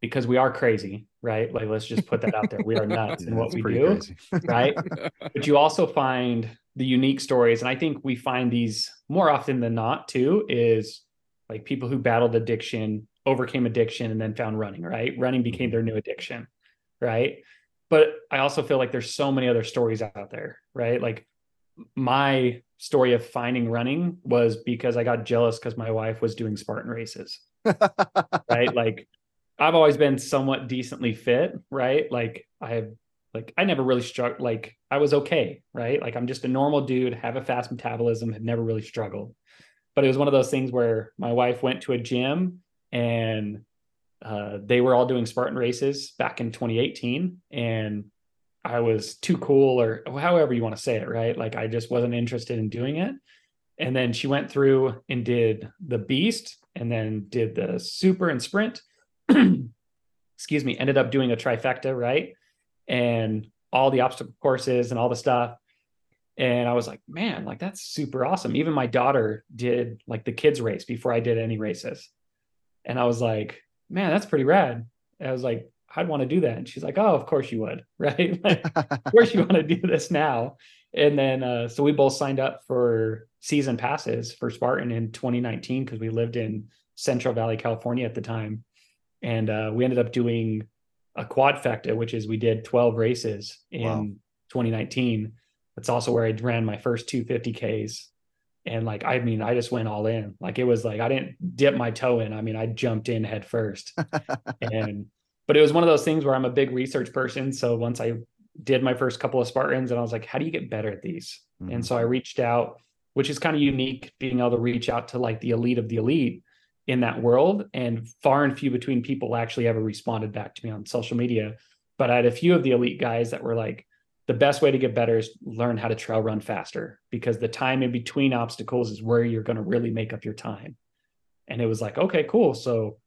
because we are crazy, right? Like, let's just put that out there. We are nuts yeah, in what we do, right? But you also find the unique stories and i think we find these more often than not too is like people who battled addiction overcame addiction and then found running right? Running became mm-hmm. their new addiction right? But i also feel like there's so many other stories out there right? Like my story of finding running was because i got jealous because my wife was doing spartan races right? Like i've always been somewhat decently fit right? Like i have like I never really struck like I was okay, right? Like I'm just a normal dude, have a fast metabolism, had never really struggled. But it was one of those things where my wife went to a gym and uh, they were all doing Spartan races back in 2018 and I was too cool or however you want to say it, right? Like I just wasn't interested in doing it. And then she went through and did the beast and then did the super and sprint. Excuse me, ended up doing a trifecta, right? and all the obstacle courses and all the stuff. And I was like, man, like that's super awesome. Even my daughter did like the kids race before I did any races. And I was like, man, that's pretty rad. And I was like, I'd want to do that. And she's like, oh, of course you would. Right. Like, of course you want to do this now. And then, uh, so we both signed up for season passes for Spartan in 2019 because we lived in Central Valley, California at the time. And uh, we ended up doing a quadfecta, which is we did 12 races in wow. 2019. That's also where I ran my first 250Ks. And like, I mean, I just went all in. Like it was like I didn't dip my toe in. I mean, I jumped in head first. and but it was one of those things where I'm a big research person. So once I did my first couple of Spartans and I was like, how do you get better at these? Mm-hmm. And so I reached out, which is kind of unique being able to reach out to like the elite of the elite in that world and far and few between people actually ever responded back to me on social media but i had a few of the elite guys that were like the best way to get better is learn how to trail run faster because the time in between obstacles is where you're going to really make up your time and it was like okay cool so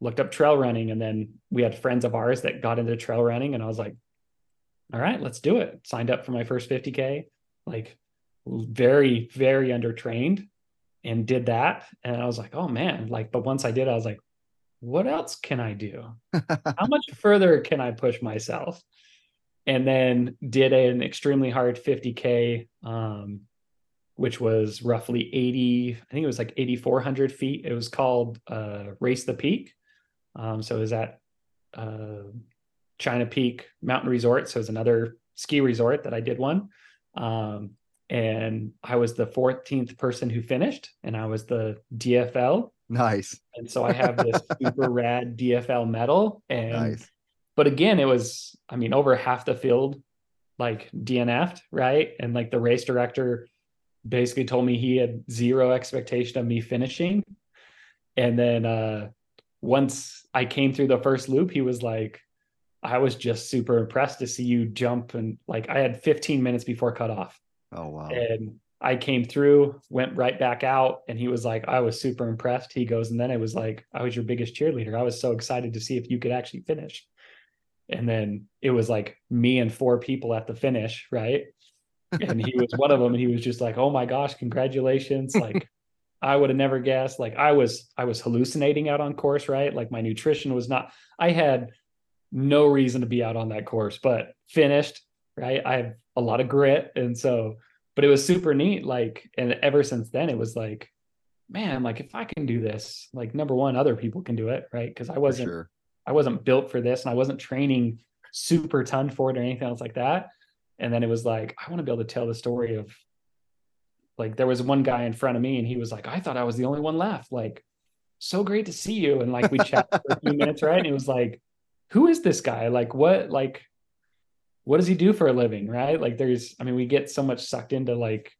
looked up trail running and then we had friends of ours that got into trail running and i was like all right let's do it signed up for my first 50k like very very undertrained and did that. And I was like, oh man, like, but once I did, I was like, what else can I do? How much further can I push myself? And then did an extremely hard 50K, um, which was roughly 80, I think it was like 8,400 feet. It was called uh, Race the Peak. Um, so it was at uh, China Peak Mountain Resort. So it was another ski resort that I did one. Um, and I was the 14th person who finished, and I was the DFL. Nice. And so I have this super rad DFL medal. And Nice. But again, it was, I mean, over half the field like DNF'd, right? And like the race director basically told me he had zero expectation of me finishing. And then uh once I came through the first loop, he was like, I was just super impressed to see you jump and like I had 15 minutes before cutoff. Oh wow. And I came through, went right back out, and he was like, I was super impressed. He goes, and then it was like, I was your biggest cheerleader. I was so excited to see if you could actually finish. And then it was like me and four people at the finish, right? And he was one of them, and he was just like, Oh my gosh, congratulations. Like I would have never guessed. Like I was, I was hallucinating out on course, right? Like my nutrition was not, I had no reason to be out on that course, but finished, right? I have a lot of grit. And so but it was super neat like and ever since then it was like man like if i can do this like number one other people can do it right because i wasn't sure. I wasn't built for this and i wasn't training super ton for it or anything else like that. And then it was like i want to be able to tell the story of like there was one guy in front of me and he was like i thought i was the only one left. Like so great to see you. And like we chatted for a few minutes right? And it was like who is this guy? Like what like what does he do for a living? Right? Like there's i mean we get so much sucked into like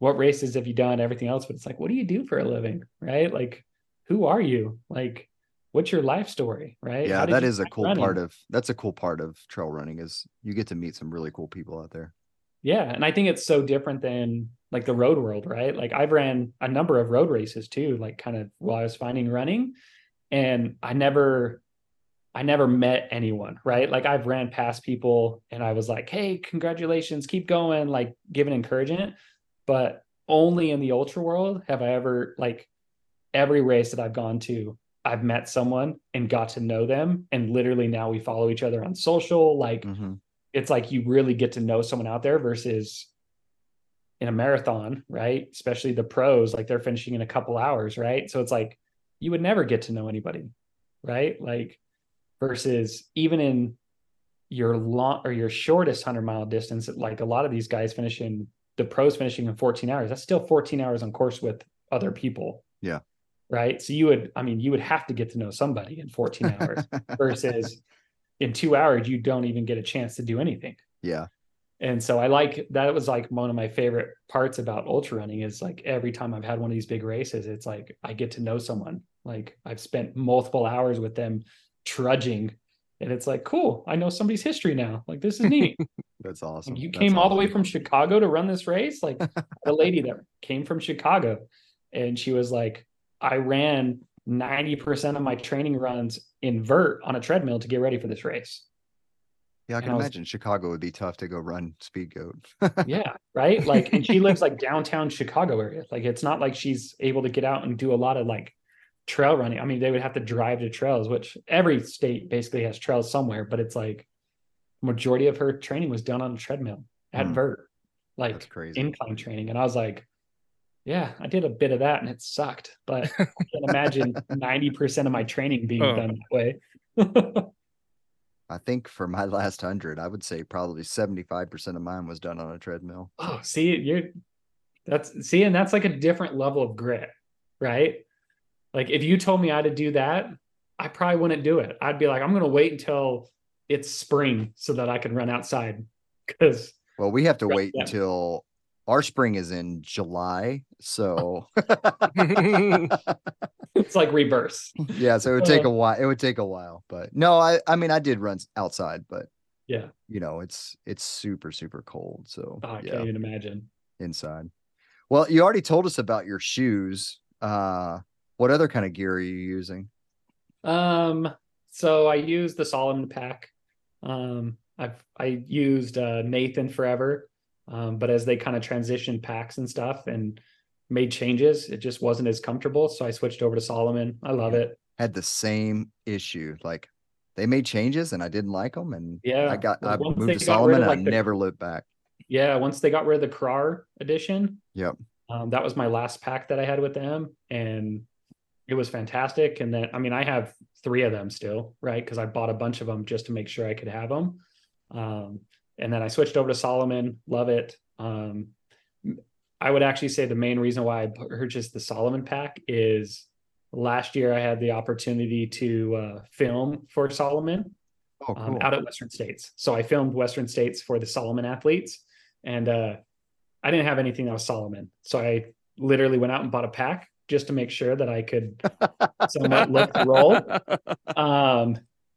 what races have you done everything else but it's like what do you do for a living? Right? Like who are you? Like what's your life story right Yeah, that is a cool running? part of that's a cool part of trail running is you get to meet some really cool people out there. Yeah, and I think it's so different than like the road world, right? Like I've ran a number of road races too, like kind of while I was finding running, and I never I never met anyone, right? Like I've ran past people and I was like, "Hey, congratulations, keep going," like giving encouragement, but only in the ultra world have I ever like every race that I've gone to, I've met someone and got to know them and literally now we follow each other on social like Mhm. it's like you really get to know someone out there versus in a marathon, right? Especially the pros, like they're finishing in a couple hours, right? So it's like you would never get to know anybody, right? Like versus even in your long or your shortest 100 mile distance, like a lot of these guys finishing the pros finishing in 14 hours, that's still 14 hours on course with other people. Yeah. Right. So you would, I mean, you would have to get to know somebody in 14 hours versus in two hours, you don't even get a chance to do anything. yeah. And so I like that was like one of my favorite parts about ultra running is like every time I've had one of these big races, it's like I get to know someone. Like I've spent multiple hours with them trudging. And it's like, cool, I know somebody's history now. Like this is neat. That's awesome. you That's came all the way from Chicago to run this race. Like a lady that came from Chicago and she was like, I ran 90% of my training runs in vert on a treadmill to get ready for this race. Yeah, I can I was- imagine Chicago would be tough to go run SpeedGoat. yeah right like and she lives like downtown chicago area like it's not like she's able to get out and do a lot of like trail running i mean they would have to drive to trails which every state basically has trails somewhere but it's like majority of her training was done on a treadmill at Hmm. vert That's like crazy. incline training and i was like yeah i did a bit of that and it sucked but i can't imagine 90% of my training being Oh. done that way I think for my last hundred, I would say probably 75% of mine was done on a treadmill. oh see you're that's see and that's like a different level of grit right like if you told me i had to do that i probably wouldn't do it i'd be like i'm going to wait until it's spring so that i can run outside because Well, we have to Right, wait yeah. until our spring is in July. So it's like reverse yeah, so it would take a Uh, while. It would take a while, but no, I I mean I did run outside, but yeah you know, it's it's super super cold. So oh, i yeah, can't even imagine inside. Well, you already told us about your shoes. Uh what other kind of gear are you using? um so i use the Salomon pack um i've i used uh nathan forever um but as they kind of transitioned packs and stuff and made changes it just wasn't as comfortable so i switched over to Salomon i love it Had the same issue. Like they made changes and I didn't like them and Yeah, I got I once moved to Salomon of, and I the- never looked back. Yeah, once they got rid of the Krar edition, Yep. um, that was my last pack that I had with them, and it was fantastic. And then, I mean, I have three of them still, right? Because I bought a bunch of them just to make sure I could have them. Um, and then I switched over to Salomon. love it. Um, I would actually say the main reason why I purchased the Salomon pack is last year I had the opportunity to uh, film for Salomon Oh, um, out at Western States. So I filmed Western States for the Salomon athletes, and uh, I didn't have anything that was Salomon, so I literally went out and bought a pack just to make sure that I could somewhat look the role. Um,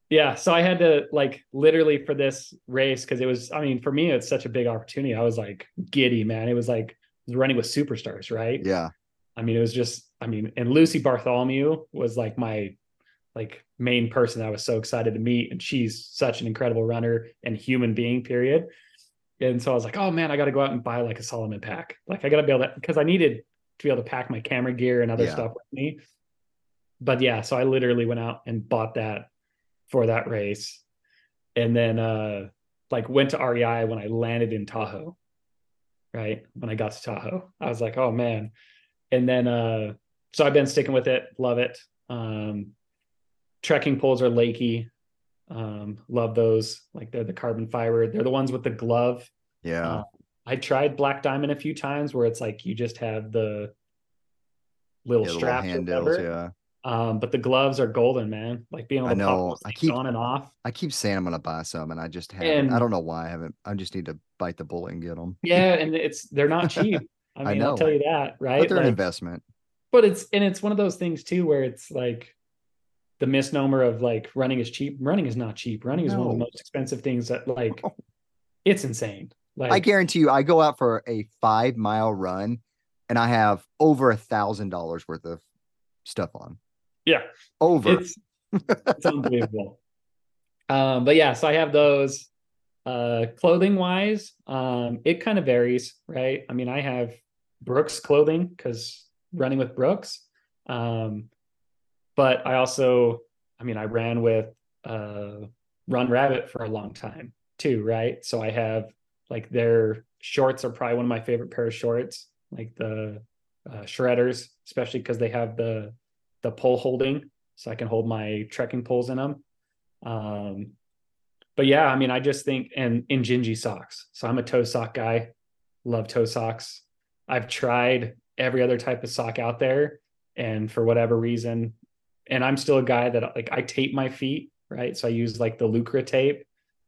yeah, so I had to like literally for this race because it was. I mean, for me, it's such a big opportunity. I was like giddy, man. It was like was running with superstars, right? yeah. I mean, it was just, I mean, and Lucy Bartholomew was like my like main person I was so excited to meet. And she's such an incredible runner and human being, period. And so I was like, oh man, I got to go out and buy like a Salomon pack. Like I got to be able to, because I needed to be able to pack my camera gear and other Yeah. stuff with me. But yeah, so I literally went out and bought that for that race. And then uh like went to REI when I landed in Tahoe. Right. When I got to Tahoe, I was like, oh man. And then uh so I've been sticking with it, love it. Um trekking poles are Leki. Um, love those. Like they're the carbon fiber. They're the ones with the glove. Yeah. Uh, I tried Black Diamond a few times where it's like you just have the little yeah, the little handles. Yeah. Um, but the gloves are golden, man. Like being able I to know. pop I keep- on and off. I keep saying I'm gonna buy some, and I just haven't. I don't know why I haven't. I just need to bite the bullet and get them. Yeah, and it's they're not cheap. I I mean, I'll know. tell you that, right? But they're an investment. but it's and it's one of those things too where it's like the misnomer of like running is cheap. Running is not cheap. Running is one of the most expensive things that like No. it's insane. Like I guarantee you, I go out for a five mile run, and I have over a thousand dollars worth of stuff on. Yeah. Over. it's it's unbelievable. Um, but yeah, so I have those. Uh, clothing wise, um, it kind of varies, right? I mean, I have Brooks clothing because running with Brooks. Um, but I also, I mean, I ran with uh, Run Rabbit for a long time too, right? So I have like their shorts are probably one of my favorite pair of shorts, like the uh, shredders, especially because they have the the pole holding, so I can hold my trekking poles in them. Um, but yeah, I mean, I just think and Injinji socks. So I'm a toe sock guy. Love toe socks. I've tried every other type of sock out there, and for whatever reason, and I'm still a guy that like I tape my feet, right? So I use like the Leuko tape,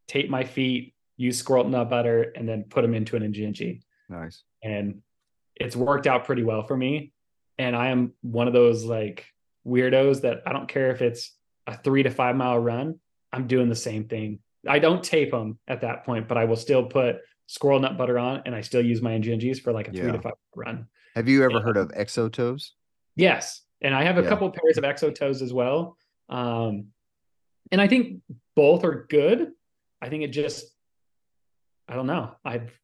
tape my feet, use squirrel nut butter, and then put them into an Injinji nice. and it's worked out pretty well for me. And I am one of those like weirdos that I don't care if it's a three to five mile run, I'm doing the same thing. I don't tape them at that point, but I will still put squirrel nut butter on and I still use my Injinjis for like a three to five run. Have you ever Yeah. heard of Exotoes? Yes. And I have a Yeah. couple pairs of exo toes as well. Um, and I think both are good. I think it just, I don't know. I've,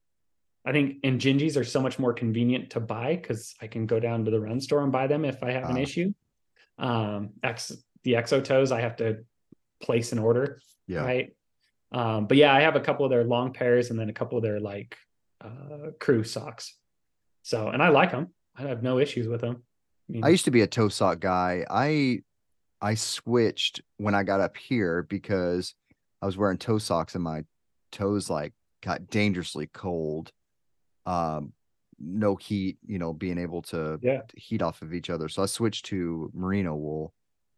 I think Injinjis are so much more convenient to buy because I can go down to the run store and buy them if I have an Ah. issue. Um, X, the exo toes, I have to place an order, Yeah. right? Um, but yeah, I have a couple of their long pairs and then a couple of their like uh, crew socks. So, and I like them. I have no issues with them. mean, I used to be a toe sock guy. I I switched when I got up here because I was wearing toe socks and my toes like got dangerously cold. Um, no heat, you know, being able to Yeah. heat off of each other. So I switched to merino wool.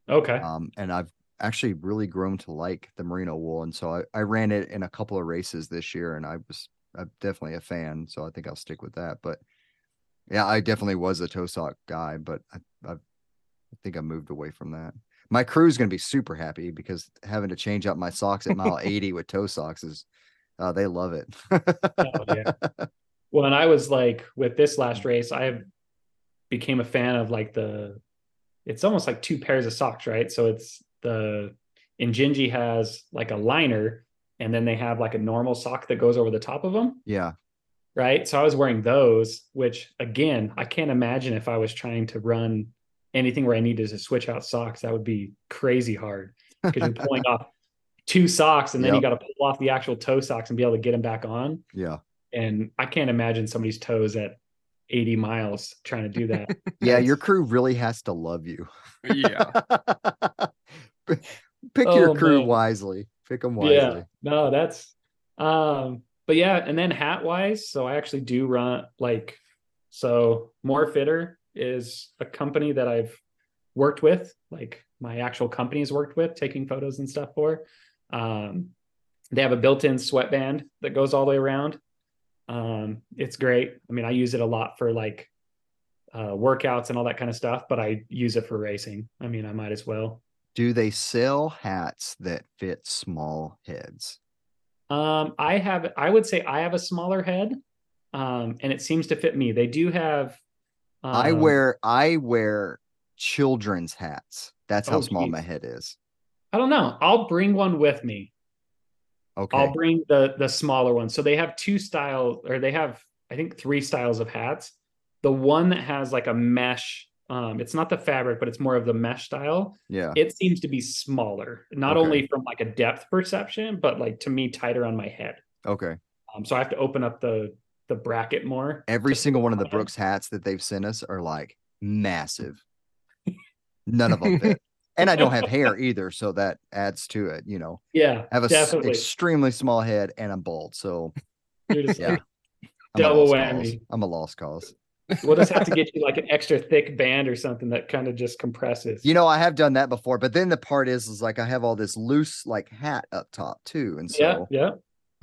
okay. Um, and I've actually really grown to like the merino wool. And so I, I ran it in a couple of races this year and I was I'm definitely a fan. So I think I'll stick with that. But yeah, I definitely was a toe sock guy, but I, I, I think I moved away from that. My crew is going to be super happy because having to change out my socks at mile 80 with toe socks is, uh, they love it. Oh, yeah. Well, and I was like with this last mm-hmm. race, I became a fan of like the it's almost like two pairs of socks, right? So it's the Injinji has like a liner and then they have like a normal sock that goes over the top of them, yeah. right? So I was wearing those, which again, I can't imagine if I was trying to run anything where I needed to switch out socks, that would be crazy hard because you're pulling off two socks and then you got to pull off the actual toe socks and be able to get them back on Yeah. And I can't imagine somebody's toes at 80 miles trying to do that. Yeah, your crew really has to love you. Yeah. Pick Oh, your crew man. wisely. Pick them wisely. yeah. No, that's um but yeah, and then hat wise, so I actually do run like so more fitter is a company that I've worked with, like my actual company has worked with, taking photos and stuff for. Um they have a built-in sweatband that goes all the way around. Um, it's great. I mean, I use it a lot for like uh, workouts and all that kind of stuff, but I use it for racing. I mean, I might as well. Do they sell hats that fit small heads? Um, I have, I would say I have a smaller head, um, and it seems to fit me. They do have. I um, wear I wear children's hats. That's how Oh, small geez. my head is. I don't know. I'll bring one with me. Okay. I'll bring the the smaller one. So they have two styles, or they have I think three styles of hats. The one that has like a mesh, um, it's not the fabric, but it's more of the mesh style. yeah. It seems to be smaller, not Okay. only from like a depth perception, but like to me tighter on my head. Okay. Um, so I have to open up the the bracket more. Every single one of the. Brooks hats that they've sent us are like massive. None of them fit. And I don't have hair either, so that adds to it. You know, Yeah, I have a s- definitely. extremely small head and I'm bald, so yeah. like, Double whammy. cause. I'm a lost cause. we'll just have to get you like an extra thick band or something that kind of just compresses. You know, I have done that before, but then the part is, is like I have all this loose like hat up top too, and yeah, so yeah.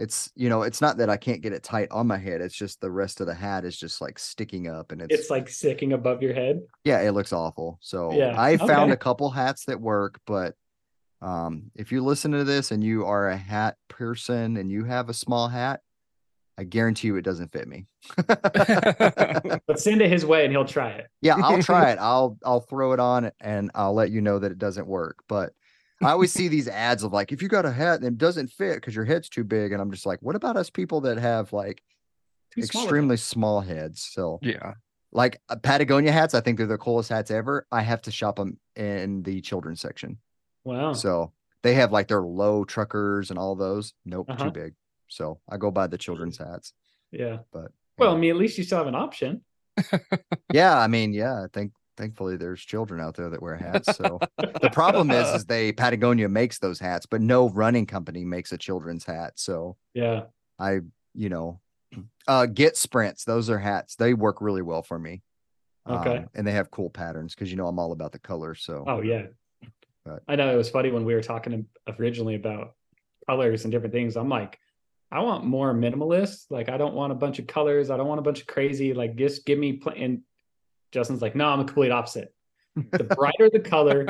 It's you know, it's not that I can't get it tight on my head. It's just the rest of the hat is just like sticking up, and it's, It's like sticking above your head. yeah, it looks awful. So Yeah, I found okay. a couple hats that work, but um, if you listen to this and you are a hat person and you have a small hat, I guarantee you it doesn't fit me. But send it his way and he'll try it. Yeah, I'll try it. I'll I'll throw it on and I'll let you know that it doesn't work. But I always see these ads of like, if you got a hat and it doesn't fit because your head's too big, and I'm just like, what about us people that have like Too small. extremely small heads? So Yeah. like uh, Patagonia hats, I think they're the coolest hats ever. I have to shop them in the children's section. Wow. So they have like their low truckers and all those. Nope, Uh-huh. too big. So I go buy the children's hats. yeah. But Well, I mean, at least you still have an option. yeah, I mean, yeah, I think thankfully there's children out there that wear hats. So the problem is is they Patagonia makes those hats, but no running company makes a children's hat. So Yeah. I, you know, uh get sprints. Those are hats. They work really well for me. Okay. Um, and they have cool patterns because you know I'm all about the colors. So Oh yeah. But- I know it was funny when we were talking originally about colors and different things. I'm like, I want more minimalist. Like, I don't want a bunch of colors. I don't want a bunch of crazy. Like, just give me. Pl-. And Justin's like, no, I'm a complete opposite. The brighter the color,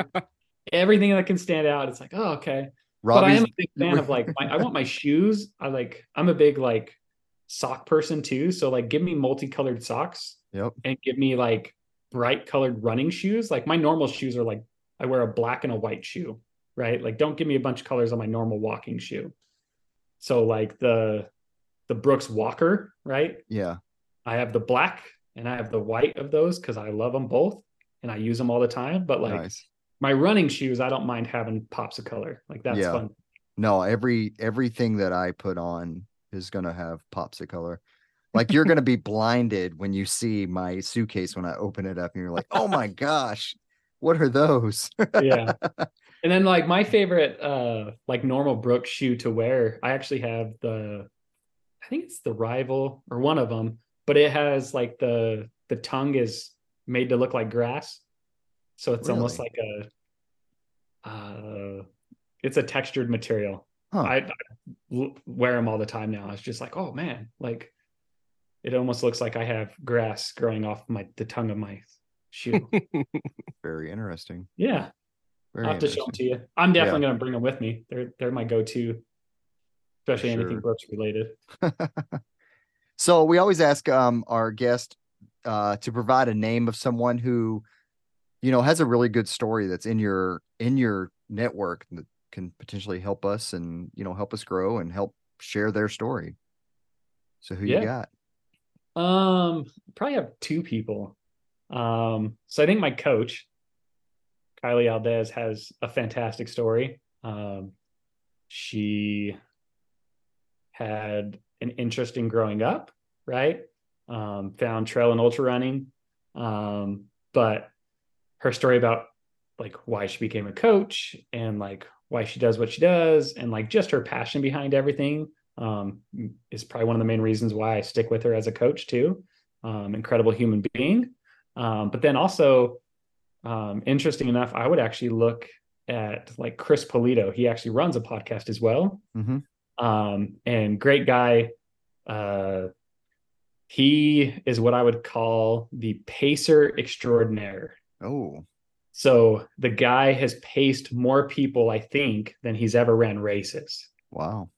everything that can stand out. It's like, oh, okay. but I am a big fan of like my, I want my shoes. I like I'm a big like sock person too. So like give me multicolored socks yep. and give me like bright colored running shoes. Like my normal shoes are like I wear a black and a white shoe, right? Like don't give me a bunch of colors on my normal walking shoe. So like the the Brooks Walker, right? Yeah. I have the black and I have the white of those because I love them both and I use them all the time. But like nice. my running shoes, I don't mind having pops of color. Like that's Yeah. fun. No, every everything that I put on is gonna have pops of color. Like you're gonna be blinded when you see my suitcase when I open it up and you're like, oh my gosh, what are those? yeah. And then like my favorite uh like normal Brooks shoe to wear, I actually have the I think it's the rival or one of them, but it has like the the tongue is made to look like grass. So it's almost like a uh it's a textured material. Huh. I, I l- wear them all the time now. It's just like, oh man, like it almost looks like I have grass growing off my the tongue of my shoe. Very interesting. yeah. Very I'll have to show them to you. I'm definitely going to bring them with me. They're they're my go-to, especially For anything sure. Brooks related. so we always ask um our guest uh to provide a name of someone who you know has a really good story that's in your in your network that can potentially help us and you know help us grow and help share their story. So who Yeah. you got? Um, probably have two people. Um, so I think my coach, Kylie Aldez, has a fantastic story. Um, she had an interest in growing up, right? um, found trail and ultra running. Um, but her story about like why she became a coach and like why she does what she does and like just her passion behind everything um, is probably one of the main reasons why I stick with her as a coach too. Um, incredible human being. Um, but then also, um, interesting enough, I would actually look at like Chris Polito. He actually runs a podcast as well. Mm-hmm. Um, and great guy. Uh, he is what I would call the pacer extraordinaire. Oh, So the guy has paced more people, I think, than he's ever ran races. wow.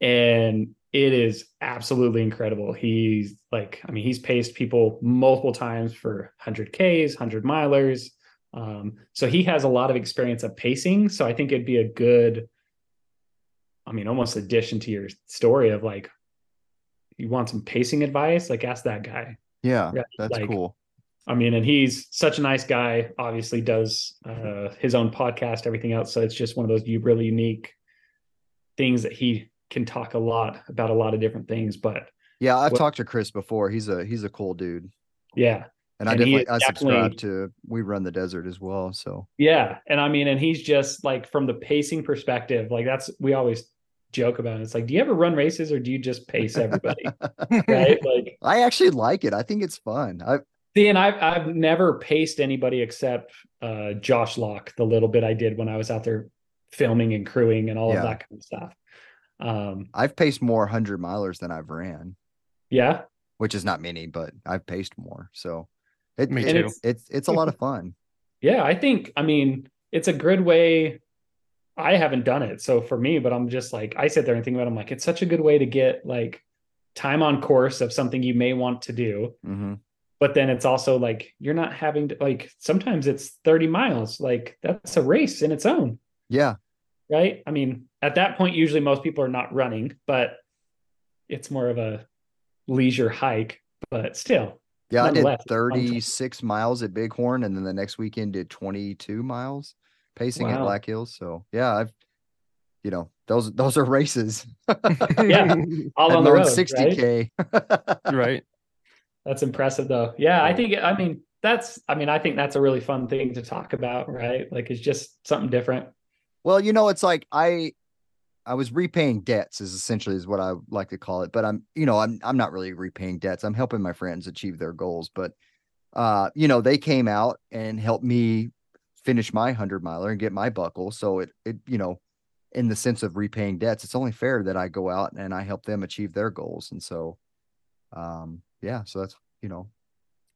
And it is absolutely incredible. He's like, I mean, he's paced people multiple times for 100Ks, 100 milers. Um, so he has a lot of experience of pacing. So I think it'd be a good, I mean, almost addition to your story of like, you want some pacing advice? Like, ask that guy. Yeah, that's like- cool. I mean, and he's such a nice guy. Obviously, does uh, his own podcast, everything else. So it's just one of those really unique things that he can talk a lot about a lot of different things. But Yeah, I've what- talked to Chris before. He's a he's a cool dude, yeah, and I And he definitely I subscribe to We Run the Desert as well. So yeah, and I mean, and he's just like from the pacing perspective, like that's we always joke about. It. It's like, do you ever run races or do you just pace everybody? right? Like, I actually like it. I think it's fun. I see, and I've I've never paced anybody except uh, Josh Locke. The little bit I did when I was out there filming and crewing and all Yeah. of that kind of stuff. Um, I've paced more hundred milers than I've ran, yeah, which is not many, but I've paced more. So it, Me it- too. It's, it's it's a lot of fun. yeah. I think I mean it's a good way. I haven't done it, so for me, but I'm just like I sit there and think about. It, I'm like, it's such a good way to get like time on course of something you may want to do, hmm but then it's also like you're not having to like. Sometimes it's 30 miles. Like that's a race in its own. Yeah, right? I mean, at that point, usually most people are not running, but it's more of a leisure hike. But still, yeah. I did Nonetheless, it's fun to- 36 miles at Bighorn, and then the next weekend did 22 miles pacing at Black Hills. So yeah, I've you know those those are races. Yeah. all I've on the road, 60k. right. That's impressive, though. Yeah, I think. I mean, that's. I mean, I think that's a really fun thing to talk about, right? Like, it's just something different. Well, you know, it's like I I was repaying debts is essentially is what I like to call it. But I'm, you know, I'm I'm not really repaying debts. I'm helping my friends achieve their goals. But uh, you know, they came out and helped me finish my hundred miler and get my buckle. So it it, you know, in the sense of repaying debts, it's only fair that I go out and I help them achieve their goals. And so um, yeah, so that's you know,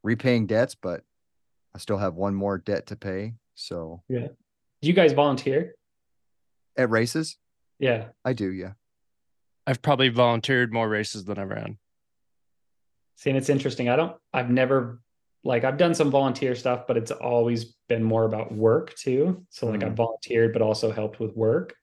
repaying debts, but I still have one more debt to pay. So yeah. Do you guys volunteer? at races, Yeah. I do, yeah. I've probably volunteered more races than I've ran. See, and it's interesting. I don't. I've never like I've done some volunteer stuff, but it's always been more about work too. So like I've volunteered, but also helped with work.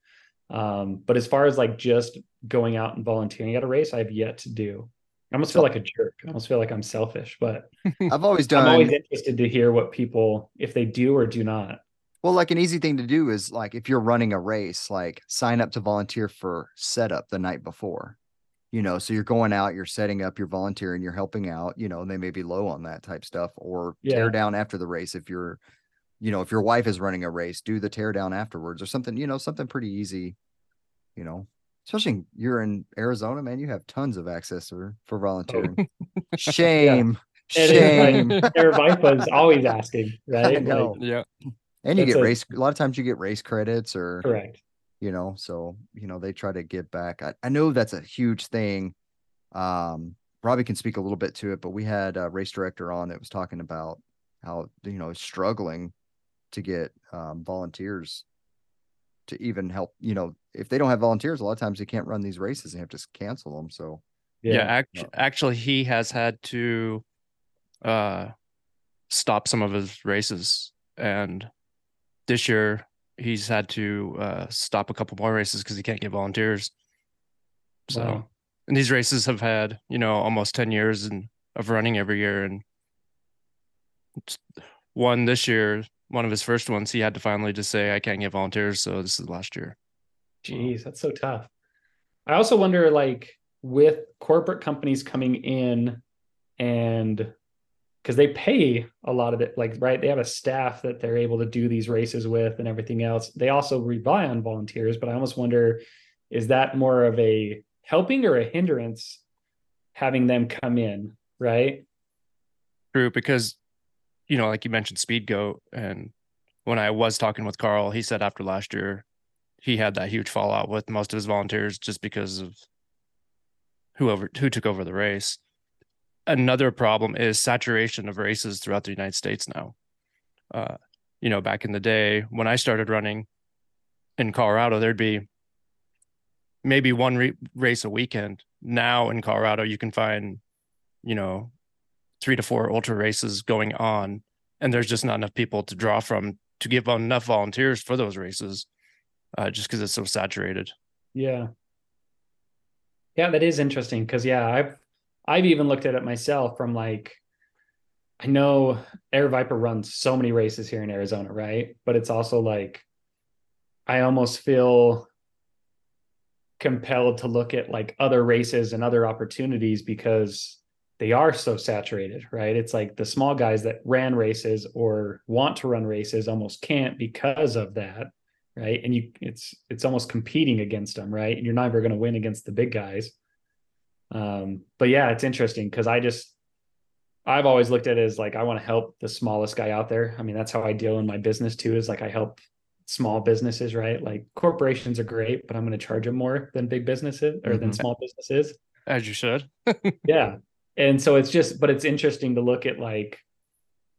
Um, but as far as like just going out and volunteering at a race, I've yet to do. I almost feel like a jerk. I almost feel like I'm selfish, but I've always done I'm always interested to hear what people if they do or do not. well, like an easy thing to do is like if you're running a race, like sign up to volunteer for setup the night before. You know, so you're going out, you're setting up, you're volunteering, you're helping out, you know, and they may be low on that type stuff or Yeah. tear down after the race if you're, you know, if your wife is running a race, do the tear down afterwards or something, you know, something pretty easy, you know. Especially you're in Arizona, man, you have tons of access for, for oh, volunteering. Shame. It is, Shame. like, Their wife was always asking, right? Like, know. Yeah. And you That's get a- race a lot of times you get race credits or correct. You know, so you know, they try to give back. I, I know that's a huge thing. Um Robbie can speak a little bit to it, but we had a race director on that was talking about how you know struggling to get um, volunteers to even help. You know, if they don't have volunteers, a lot of times they can't run these races and have to cancel them. So Yeah. Yeah. act- actually, he has had to uh, stop some of his races. And this year, he's had to uh, stop a couple more races because he can't get volunteers. So, Wow. and these races have had, you know, almost 10 years in, of running every year. And one this year, one of his first ones, he had to finally just say, I can't get volunteers. So this is last year. Jeez, that's so tough. I also wonder, like, with corporate companies coming in and because they pay a lot of it, like right, they have a staff that they're able to do these races with and everything else. They also rely on volunteers, but I almost wonder, is that more of a helping or a hindrance having them come in, right? True, because you know, like you mentioned, SpeedGoat, and when I was talking with Karl, he said after last year, he had that huge fallout with most of his volunteers just because of whoever who took over the race. Another problem is saturation of races throughout the United States now. Uh, you know, back in the day when I started running in Colorado, there'd be maybe one re- race a weekend. Now in Colorado, you can find, you know, three to four ultra races going on, and there's just not enough people to draw from to give enough volunteers for those races, uh, just because it's so saturated. Yeah, yeah, that is interesting because yeah, I've I've even looked at it myself from like I know Aravaipa runs so many races here in Arizona, right? But it's also like I almost feel compelled to look at like other races and other opportunities because they are so saturated, right? It's like the small guys that ran races or want to run races almost can't because of that, right? And you it's it's almost competing against them, right? And you're never going to win against the big guys. Um, but yeah, it's interesting because I just I've always looked at it as like I want to help the smallest guy out there. I mean, that's how I deal in my business too, is like I help small businesses, right? Like corporations are great, but I'm going to charge them more than big businesses or than Mhm. small businesses. As you should. yeah. And so it's just, but it's interesting to look at like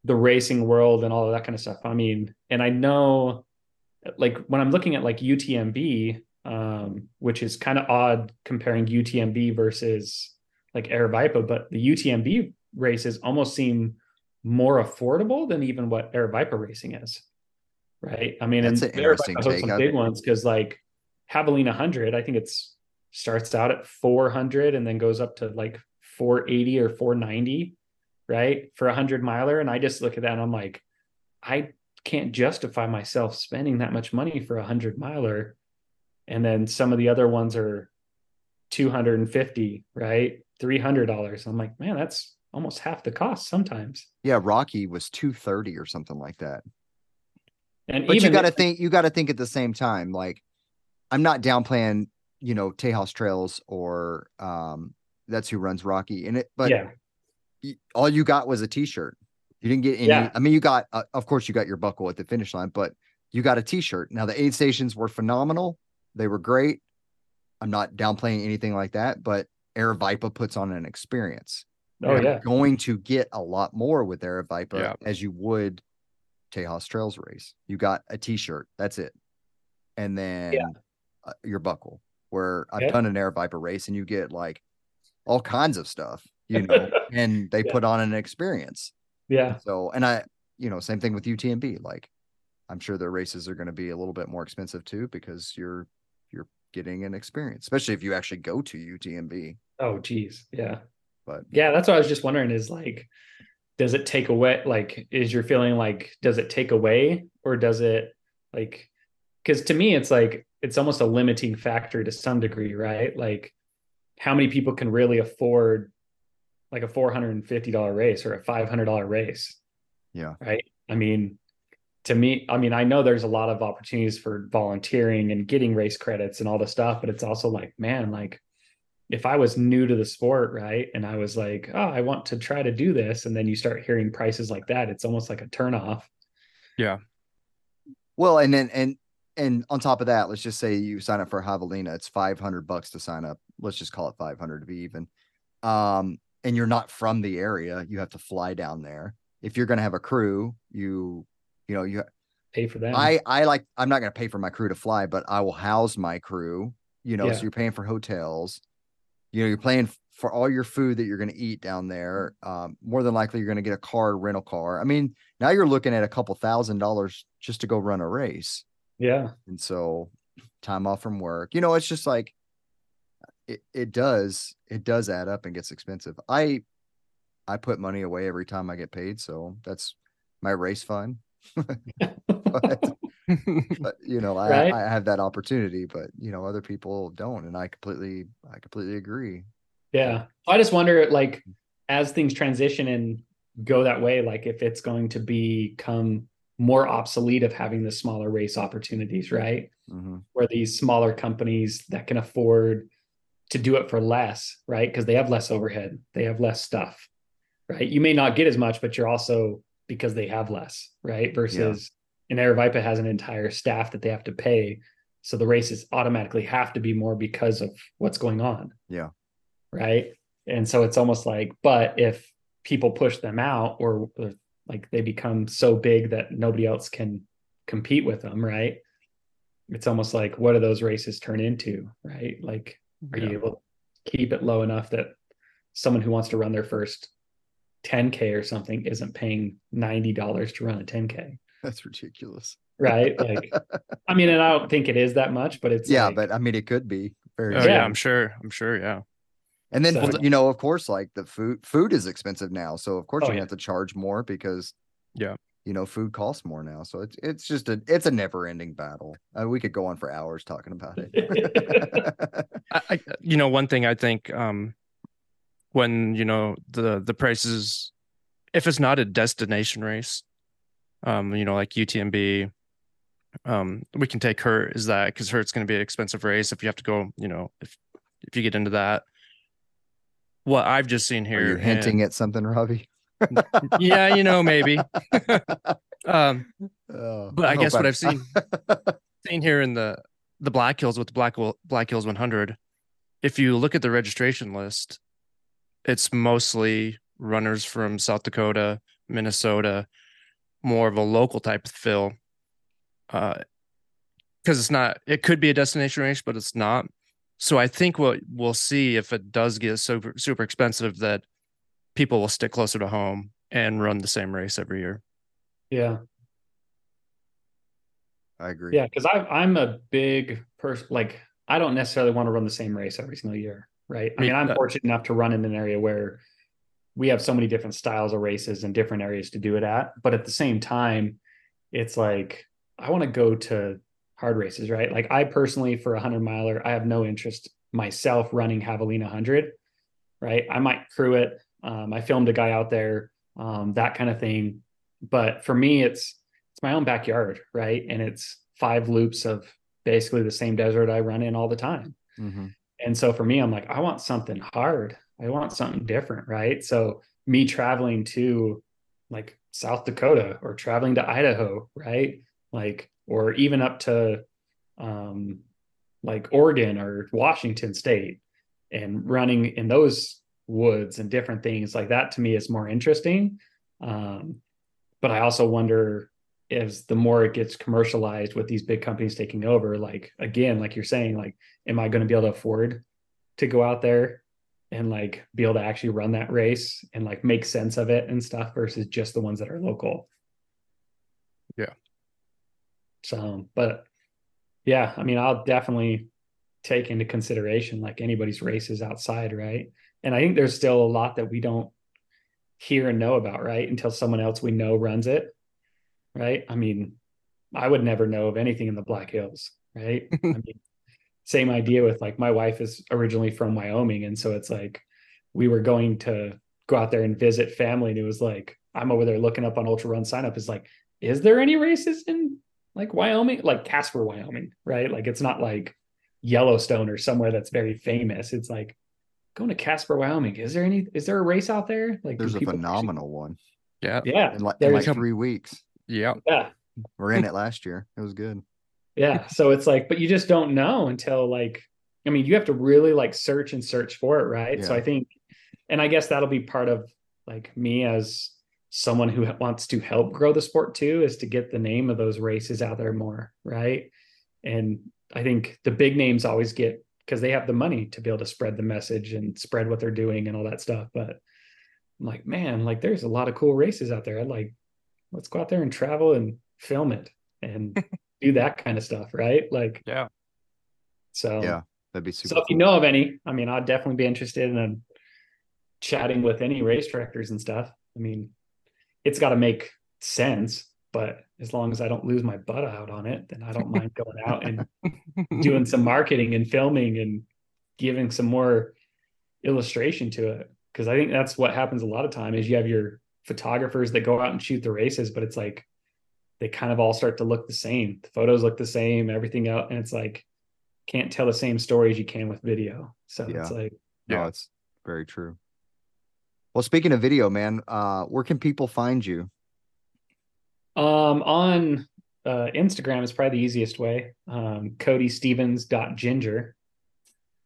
the racing world and all of that kind of stuff. I mean, and I know like when I'm looking at like UTMB, um, which is kind of odd comparing UTMB versus like Aravaipa, but the UTMB races almost seem more affordable than even what Aravaipa racing is. Right. I mean, That's and an interesting hosts some big ones because like Javelina 100, I think it's starts out at 400 and then goes up to like 480 or 490 right for a 100 miler and i just look at that and i'm like i can't justify myself spending that much money for a 100 miler and then some of the other ones are 250 right 300 dollars i'm like man that's almost half the cost sometimes Yeah, Rocky was 230 or something like that. and But you got to think, you got to think at the same time, like I'm not downplaying, you know, Tejas Trails or um that's who runs Rocky in it, but yeah all you got was a t-shirt. You didn't get any. Yeah. I mean, you got, uh, of course, you got your buckle at the finish line, but you got a t-shirt. Now the aid stations were phenomenal. They were great. I'm not downplaying anything like that, but Aravaipa puts on an experience. oh You're yeah going to get a lot more with Aravaipa Yeah. as you would Tejas Trails race. You got a t-shirt. That's it. And then uh, your buckle where I've Yeah. done an Aravaipa race and you get like all kinds of stuff, you know, and they Yeah. put on an experience. yeah So, and I, you know, same thing with UTMB. Like, I'm sure their races are going to be a little bit more expensive too because you're you're getting an experience, especially if you actually go to UTMB. oh geez. Yeah. But yeah that's what i was just wondering is like does it take away like is your feeling like does it take away or does it like because to me it's like it's almost a limiting factor to some degree right? Like how many people can really afford like a $450 race or a $500 race? Yeah, right? I mean to me i mean i know there's a lot of opportunities for volunteering and getting race credits and all the stuff but it's also like man like if i was new to the sport right and i was like oh i want to try to do this and then you start hearing prices like that it's almost like a turnoff Yeah. Well, and then and and on top of that, let's just say you sign up for Javelina, it's 500 bucks to sign up. Let's just call it 500 to be even. Um, and you're not from the area, you have to fly down there. If you're going to have a crew, you you know, you pay for that. I I like I'm not going to pay for my crew to fly, but I will house my crew, you know, Yeah. so you're paying for hotels. You know, you're paying for all your food that you're going to eat down there. Um, more than likely you're going to get a car, rental car. I mean, now you're looking at a couple thousand dollars just to go run a race. yeah And so time off from work, you know, it's just like it, it does, it does add up and gets expensive. I I put money away every time I get paid, so that's my race fund. but but you know, I, Right. I have that opportunity, but you know, other people don't. And I completely I completely agree. Yeah. I just wonder like as things transition and go that way, like if it's going to become more obsolete of having the smaller race opportunities, right? Mm-hmm. Where these smaller companies that can afford to do it for less, right? Because they have less overhead, they have less stuff, right? You may not get as much, but you're also because they have less, right? Versus an Aravaipa has an entire staff that they have to pay. So the races automatically have to be more because of what's going on. Yeah. Right. And so it's almost like, but if people push them out or, or like they become so big that nobody else can compete with them, right? It's almost like what do those races turn into, right? Like, are Yeah. you able to keep it low enough that someone who wants to run their first 10K or something isn't paying $90 to run a 10K, That's ridiculous. right? Like, I mean, and I don't think it is that much, but it's yeah, like- but I mean, it could be very. Oh, yeah. Yeah. I'm sure. I'm sure. Yeah. And then So- you know, of course, like the food food is expensive now, so of course Oh, you're yeah. have to charge more because Yeah. you know, food costs more now. So it's it's just a it's a never ending battle. Uh, we could go on for hours talking about it. I, I, you know, one thing I think um, when you know the the prices, if it's not a destination race, um, you know, like UTMB, um, we can take her is that because Hurt's going to be an expensive race if you have to go, you know, if if you get into that. What I've just seen here, you're hinting at something, Robbie? yeah, you know, maybe. um, Oh, but I, guess what I'm- I've seen seen here in the the Black Hills with the Black Black Hills 100, if you look at the registration list, it's mostly runners from South Dakota, Minnesota, more of a local type of fill. Uh, because it's not, it could be a destination race, but it's not. So I think what we'll see if it does get super super expensive, that people will stick closer to home and run the same race every year. yeah. I agree. Yeah, because I'm a big person. Like, I don't necessarily want to run the same race every single year, right? I mean, I'm fortunate enough to run in an area where we have so many different styles of races and different areas to do it at. But at the same time, it's like I want to go to hard races, right? Like, I personally, for a hundred miler, I have no interest myself running Javelina 100, right? I might crew it. Um, I filmed a guy out there, um, that kind of thing. But for me, it's it's my own backyard, right? And it's five loops of basically the same desert I run in all the time. Mhm. And so for me, I'm like, I want something hard. I want something different, right? So me traveling to like South Dakota or traveling to Idaho, right? Like, or even up to um like Oregon or Washington State and running in those woods and different things like that to me is more interesting. Um, but I also wonder is the more it gets commercialized with these big companies taking over, like again, like you're saying, like, am I going to be able to afford to go out there and like be able to actually run that race and like make sense of it and stuff versus just the ones that are local? Yeah. So, but yeah, I mean, I'll definitely take into consideration like anybody's races outside, right? And I think there's still a lot that we don't hear and know about, right? Until someone else we know runs it, right? I mean, I would never know of anything in the Black Hills, right? I mean, same idea with like my wife is originally from Wyoming. And so it's like we were going to go out there and visit family. And it was like, I'm over there looking up on Ultra Run sign up. Is like, is there any races in like Wyoming? Like Casper, Wyoming, right? Like it's not like Yellowstone or somewhere that's very famous. It's like going to Casper, Wyoming. Is there any, is there a race out there? Like, There's a people- phenomenal one Yeah. Yeah. in like, in like three weeks. Yeah. Yeah. We're in it last year. It was good. yeah so it's like but you just don't know until like i mean you have to really like search and search for it right so i think and i guess that'll be part of like me as someone who wants to help grow the sport too is to get the name of those races out there more right and i think the big names always get because they have the money to be able to spread the message and spread what they're doing and all that stuff but i'm like man like there's a lot of cool races out there i'd like let's go out there and travel and film it and do that kind of stuff, right? Like, Yeah. so Yeah, that'd be super. So if you know of any, I mean, I'd definitely be interested in um, chatting with any race directors and stuff. I mean, it's got to make sense, but as long as I don't lose my butt out on it, then I don't mind going out and doing some marketing and filming and giving some more illustration to it. because I think that's what happens a lot of time is you have your photographers that go out and shoot the races, but it's like they kind of all start to look the same. The photos look the same, everything else, and it's like can't tell the same story as you can with video. So Yeah. it's like No, Yeah. it's very true. Well, speaking of video, man, uh, where can people find you? um on uh Instagram is probably the easiest way. Um Cody Stephens ginger.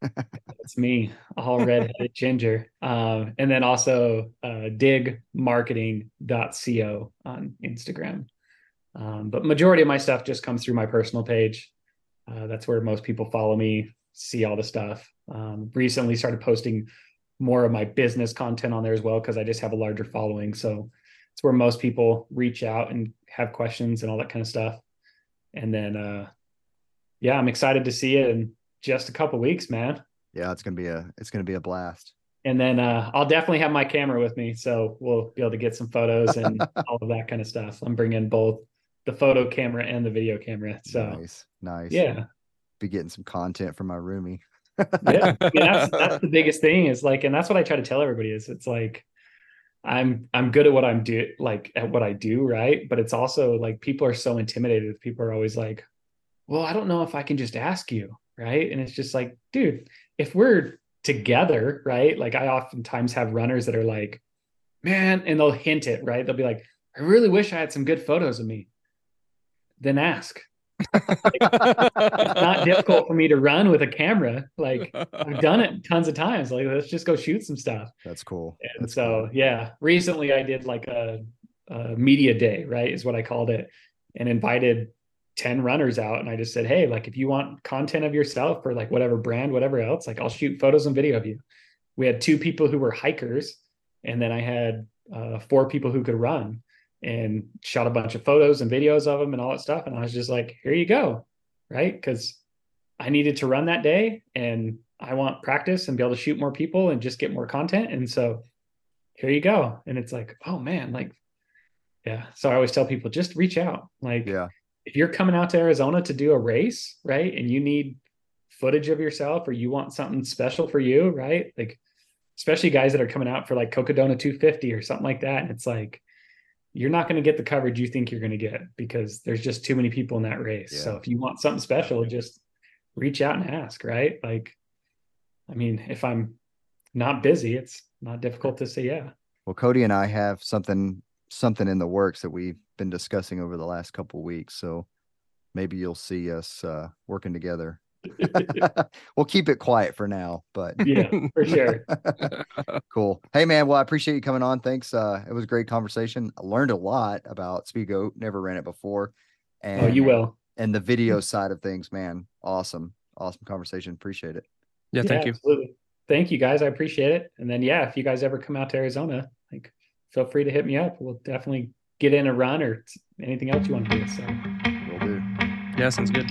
That's me, all redheaded ginger. Um, and then also uh, digmarketing.co on Instagram. Um, but majority of my stuff just comes through my personal page. Uh, that's where most people follow me, see all the stuff. Um, recently started posting more of my business content on there as well because I just have a larger following. So it's where most people reach out and have questions and all that kind of stuff. And then, uh, yeah, I'm excited to see it in just a couple weeks, man Yeah, it's gonna be a it's gonna be a blast. and then uh, I'll definitely have my camera with me, so we'll be able to get some photos and all of that kind of stuff. I'm bringing both the photo camera and the video camera. So nice, nice. yeah, be getting some content from my roomie. yeah, I mean, that's that's the biggest thing is like, and that's what I try to tell everybody is it's like I'm I'm good at what I'm do like at what I do, right? But it's also like people are so intimidated. People are always like, well, I don't know if I can just ask you, right? And it's just like, dude, if we're together, right? Like I oftentimes have runners that are like, man, and they'll hint it, right? They'll be like, I really wish I had some good photos of me. Then ask. It's not difficult for me to run with a camera. Like I've done it tons of times. Like let's just go shoot some stuff. That's cool. And That's so cool. yeah, recently I did like a, a media day, right? Is what I called it, and invited 10 runners out. And I just said, Hey, like if you want content of yourself for like whatever brand, whatever else, like I'll shoot photos and video of you. We had two people who were hikers, and then I had uh, four people who could run and shot a bunch of photos and videos of them and all that stuff. And I was just like, here you go. Right. Because I needed to run that day and I want practice and be able to shoot more people and just get more content. And so here you go. And it's like, oh man, like, yeah. So I always tell people just reach out. Like, Yeah, if you're coming out to Arizona to do a race, right, and you need footage of yourself or you want something special for you, right? Like, especially guys that are coming out for like Cocodona 250 or something like that. And it's like, you're not going to get the coverage you think you're going to get because there's just too many people in that race. Yeah. So if you want something special, just reach out and ask, right? Like, I mean, if I'm not busy, it's not difficult to say yeah. Well, Cody and I have something something in the works that we've been discussing over the last couple weeks. So maybe you'll see us uh, working together. we'll keep it quiet for now, but yeah, for sure. cool. Hey man, well I appreciate you coming on. Thanks. Uh, it was a great conversation. I learned a lot about Speedgoat. Never ran it before. And Oh, you will. and the video side of things, man. Awesome. Awesome conversation. Appreciate it. yeah, thank you. Absolutely. Thank you guys. I appreciate it. And then yeah, if you guys ever come out to Arizona, like feel free to hit me up. We'll definitely get in a run or anything else you want to do. So Will do. Yeah, sounds good.